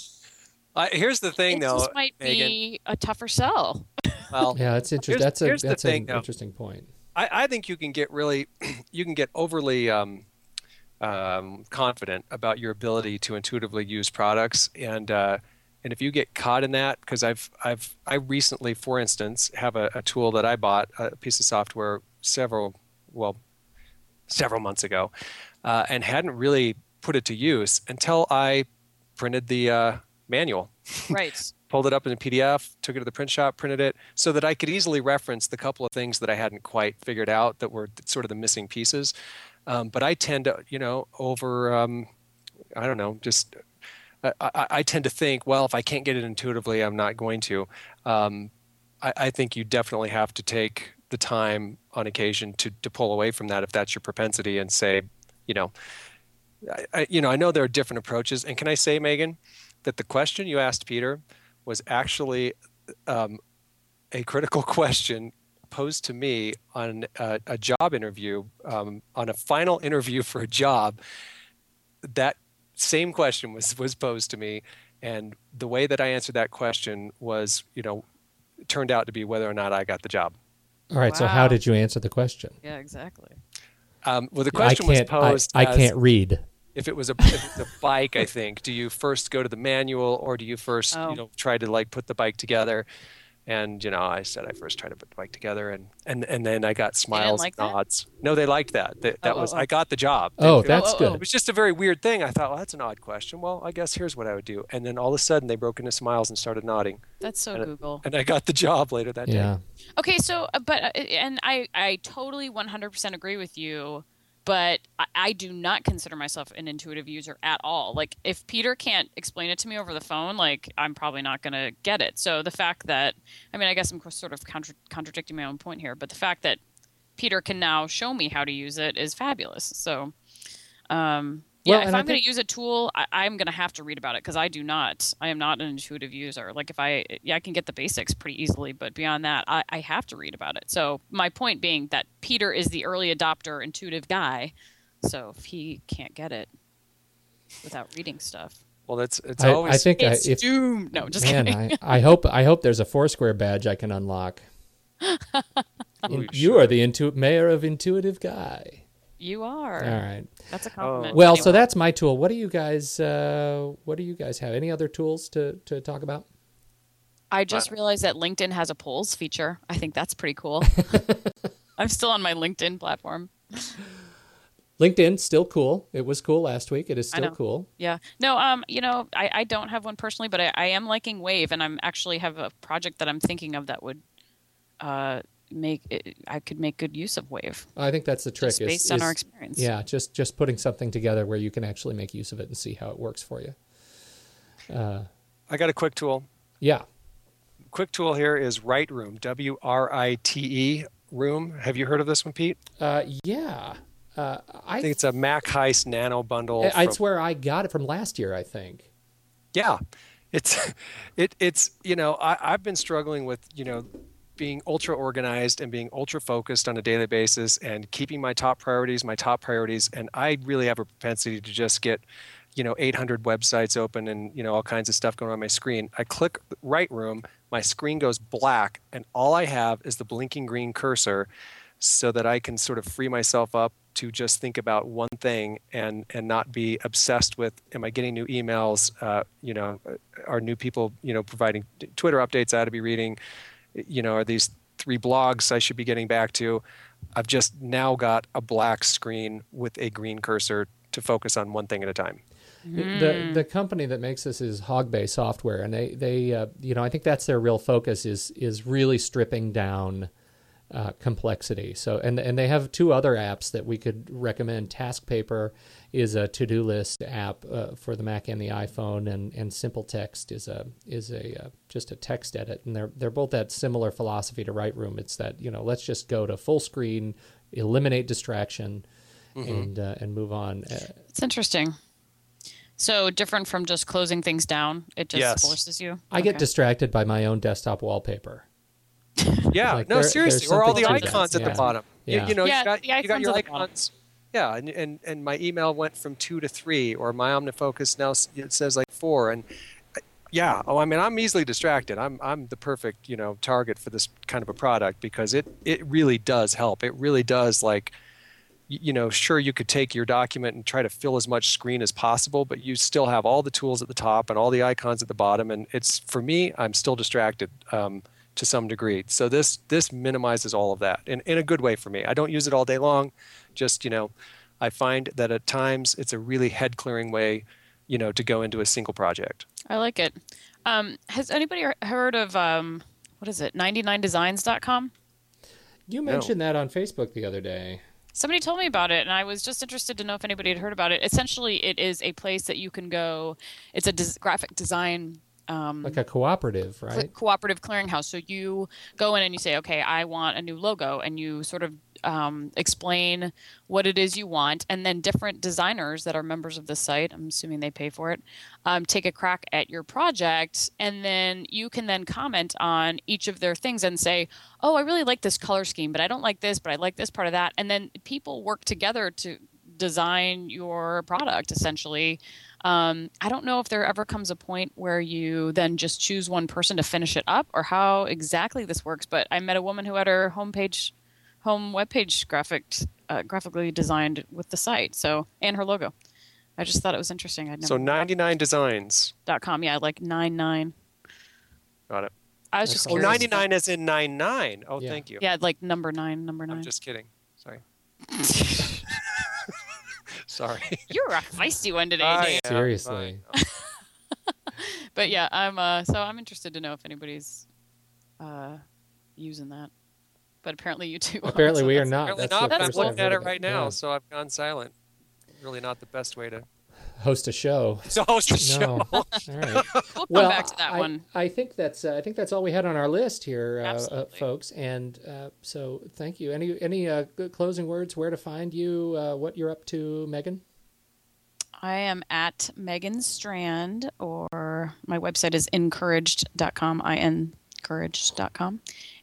Uh, here's the thing, it though. This might Megan. be a tougher sell. Well, yeah, it's interesting. That's a that's thing, an interesting point. I, I, think you can get really, you can get overly um, um, confident about your ability to intuitively use products, and uh, and if you get caught in that, because I've I've I recently, for instance, have a, a tool that I bought, a piece of software several well, several months ago, uh, and hadn't really put it to use until I printed the uh, manual. Right. Pulled it up in a PDF, took it to the print shop, printed it, so that I could easily reference the couple of things that I hadn't quite figured out that were sort of the missing pieces. Um, but I tend to, you know, over, um, I don't know, just I, I, I, tend to think, well, if I can't get it intuitively, I'm not going to. Um, I, I, think you definitely have to take the time on occasion to to pull away from that if that's your propensity and say, you know, I, I, you know I know there are different approaches. And can I say, Megan, that the question you asked Peter was actually um, a critical question posed to me on a, a job interview, um, on a final interview for a job. That same question was was posed to me, and the way that I answered that question was, you know, turned out to be whether or not I got the job. All right. Wow. So how did you answer the question? Yeah, exactly. Um, well, the question was posed. I, I can't read. If it was a, a bike, I think, do you first go to the manual or do you first, oh. you know, try to like put the bike together? And you know, I said I first tried to put the bike together, and and, and then I got smiles like and nods. That? No, they liked that. That, that oh, was oh, I got the job. Oh, it, that's oh, good. It was just a very weird thing. I thought, well, that's an odd question. Well, I guess here's what I would do. And then all of a sudden, they broke into smiles and started nodding. That's so and Google. and I got the job later that yeah. day. Okay, so uh, but uh, and I I totally 100% agree with you but I, I do not consider myself an intuitive user at all. Like if Peter can't explain it to me over the phone, like I'm probably not going to get it. So the fact that I mean, I guess I'm sort of contra- contradicting my own point here, but the fact that Peter can now show me how to use it is fabulous. So, um, yeah, Well, if I'm going to use a tool, I, I'm going to have to read about it because I do not. I am not an intuitive user. Like if I, yeah, I can get the basics pretty easily, but beyond that, I, I have to read about it. So my point being that Peter is the early adopter, intuitive guy. So if he can't get it without reading stuff, Well, that's it's I, always I think I, it's if doomed. No, just man, kidding. I, I hope I hope there's a Foursquare badge I can unlock. In- you you are the intu- mayor of Intuitive Guy. You are. All right. That's a compliment. Well, so that's my tool. What do you guys? Uh, what do you guys have? Any other tools to to talk about? I just realized that LinkedIn has a polls feature. I think that's pretty cool. I'm still on my LinkedIn platform. LinkedIn still cool. It was cool last week. It is still cool. Yeah. No, um, you know, I, I don't have one personally, but I, I am liking Wave and I'm actually have a project that I'm thinking of that would uh make it, I could make good use of Wave. I think that's the trick. Just is- based on our experience. Yeah, just just putting something together where you can actually make use of it and see how it works for you. I got a quick tool. Yeah. Quick tool here is Write Room. W R I T E Room. Have you heard of this one, Pete? Uh, yeah. Uh, I, I think it's a Mac Heist Nano bundle. I- from- it's where I got it from last year. I think. yeah it's it it's you know I, i've been struggling with you know being ultra organized and being ultra focused on a daily basis and keeping my top priorities my top priorities. And i really have a propensity to just get you know 800 websites open and you know all kinds of stuff going on my screen. I click Write Room my screen goes black and all i have is the blinking green cursor so that i can sort of free myself up to just think about one thing and and not be obsessed with am i getting new emails? Uh, you know are new people you know providing twitter updates i ought to be reading you know are these three blogs i should be getting back to i've just now got a black screen with a green cursor to focus on one thing at a time The the company that makes this is Hogbay Software, and they they uh, you know I think that's their real focus is is really stripping down uh, complexity. So and and they have two other apps that we could recommend. Task Paper is a to do list app uh, for the Mac and the iPhone, and and Simple Text is a is a uh, just a text edit, and they're they're both that similar philosophy to Write Room. It's that you know let's just go to full screen, eliminate distraction. And uh, and move on. Uh, It's interesting. So different from just closing things down. It just Yes. forces you. I get distracted by my own desktop wallpaper. yeah Like, no there- seriously or all the something that. icons at Yeah. the bottom You- Yeah. you, know Yeah, you got, the you got your at icons yeah and, and and my email went from two to three or my omnifocus now it says like four and uh, yeah oh i mean i'm easily distracted. I'm i'm the perfect you know target for this kind of a product because it it really does help. It really does like you know sure you could take your document and try to fill as much screen as possible but you still have all the tools at the top and all the icons at the bottom and it's for me i'm still distracted. Um, to some degree so this this minimizes all of that in, in a good way for me i don't use it all day long just you know i find that at times it's a really head clearing way you know to go into a single project I like it. Um, has anybody heard of um, what is it? 99designs.com? You mentioned that on Facebook the other day. Somebody told me about it, and I was just interested to know if anybody had heard about it. Essentially, it is a place that you can go. It's a des- graphic design um, Like a cooperative, right? cooperative clearinghouse. So you go in and you say, okay, I want a new logo, and you sort of um, explain what it is you want, and then different designers that are members of the site, I'm assuming they pay for it, um, take a crack at your project, and then you can then comment on each of their things and say, oh, I really like this color scheme, but I don't like this, but I like this part of that, and then people work together to design your product essentially um, I don't know if there ever comes a point where you then just choose one person to finish it up or how exactly this works. But I met a woman who had her homepage, home webpage graphic, uh, graphically designed with the site. So and her logo. I just thought it was interesting. I'd never so 99 designs dot com. Yeah, like nine nine. got it I was just oh curious. 99 as in 99 oh Yeah. thank you Yeah, like number nine, number nine. i'm just kidding sorry sorry You're a feisty one today, I Dave. am, Seriously. But yeah, I'm uh, so I'm interested to know if anybody's uh, using that. but apparently you two. Apparently are, so we are not. Apparently That's not, but I'm looking at it right now, Yeah. so I've gone silent. Really not the best way to Host a show. to host a show. All right. We'll come well, back to that I, one. I think that's uh, I think that's all we had on our list here, uh, uh, folks. And uh, so, thank you. Any any uh, good closing words? Where to find you? Uh, what you're up to, Megan? I am at Megan Strand, or my website is encouraged.com, I N encouraged.com.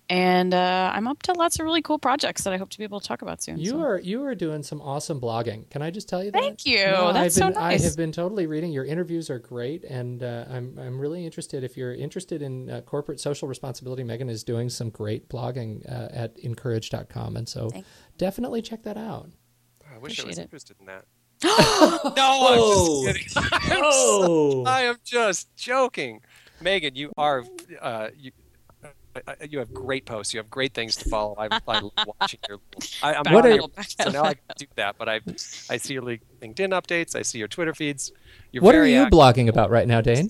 And uh, I'm up to lots of really cool projects that I hope to be able to talk about soon. You so. are you are doing some awesome blogging. Can I just tell you that? Thank you. No, That's I've so been, I have been totally reading. Your interviews are great, and uh, I'm I'm really interested. If you're interested in uh, corporate social responsibility, Megan is doing some great blogging uh, at encourage.com, and so Thank- definitely check that out. I wish I was Appreciate it. interested in that. no, I'm just kidding. Oh, I am just joking. Megan, you are uh, you. I- I- You have great posts. You have great things to follow. I, I love watching your. I, I'm What not are- so now I can do that, but I, I see your LinkedIn updates. I see your Twitter feeds. You're what are you active. blogging about right now, Dane?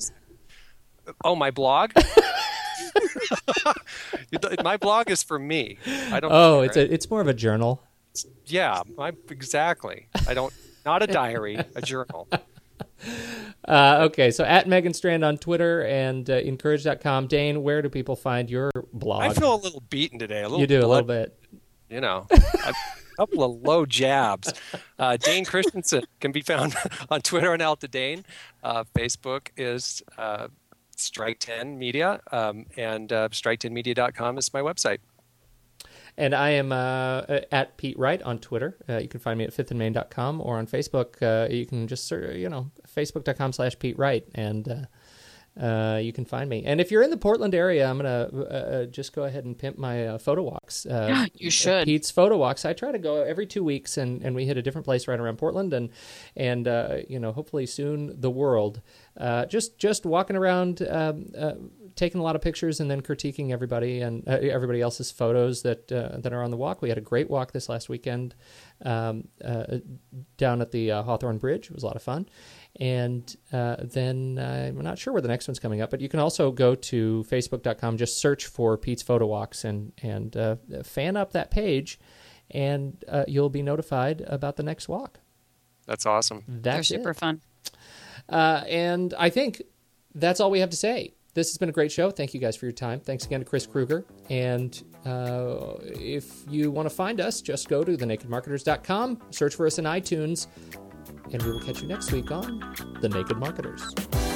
Oh, my blog. my blog is for me. I don't. Oh, care. it's a it's more of a journal. yeah. I, exactly. I don't. Not a diary. A journal. Uh, okay, so at Megan Strand on Twitter and uh, encourage.com. Dane, where do people find your blog? I feel a little beaten today. A little. you do a little bit. you know, a couple of low jabs. Uh, Dane Christensen can be found on Twitter and Alta Dane. Uh, Facebook is uh, Strike 10 Media, um, and uh, strike10media.com is my website. And I am uh, at Pete Wright on Twitter. Uh, you can find me at fifthandmain.com or on Facebook. Uh, you can just, search, you know, facebook.com slash Pete Wright. And uh, uh, you can find me. And if you're in the Portland area, I'm going to uh, just go ahead and pimp my uh, photo walks. Uh, You should. Pete's photo walks. I try to go every two weeks, and, and we hit a different place right around Portland, and and uh, you know hopefully soon the world. Uh, just just walking around, um, uh, taking a lot of pictures, and then critiquing everybody and uh, everybody else's photos that uh, that are on the walk. We had a great walk this last weekend um, uh, down at the uh, Hawthorne Bridge. It was a lot of fun. And uh, then uh, I'm not sure where the next one's coming up, but you can also go to facebook.com, just search for Pete's Photo Walks and, and uh, fan up that page, and uh, you'll be notified about the next walk. That's awesome. They're super it. fun. Uh, and I think that's all we have to say. This has been a great show. Thank you guys for your time. Thanks again to Chris Krueger. And uh, if you want to find us, just go to thenakedmarketers.com, search for us in iTunes, and we will catch you next week on The Naked Marketers.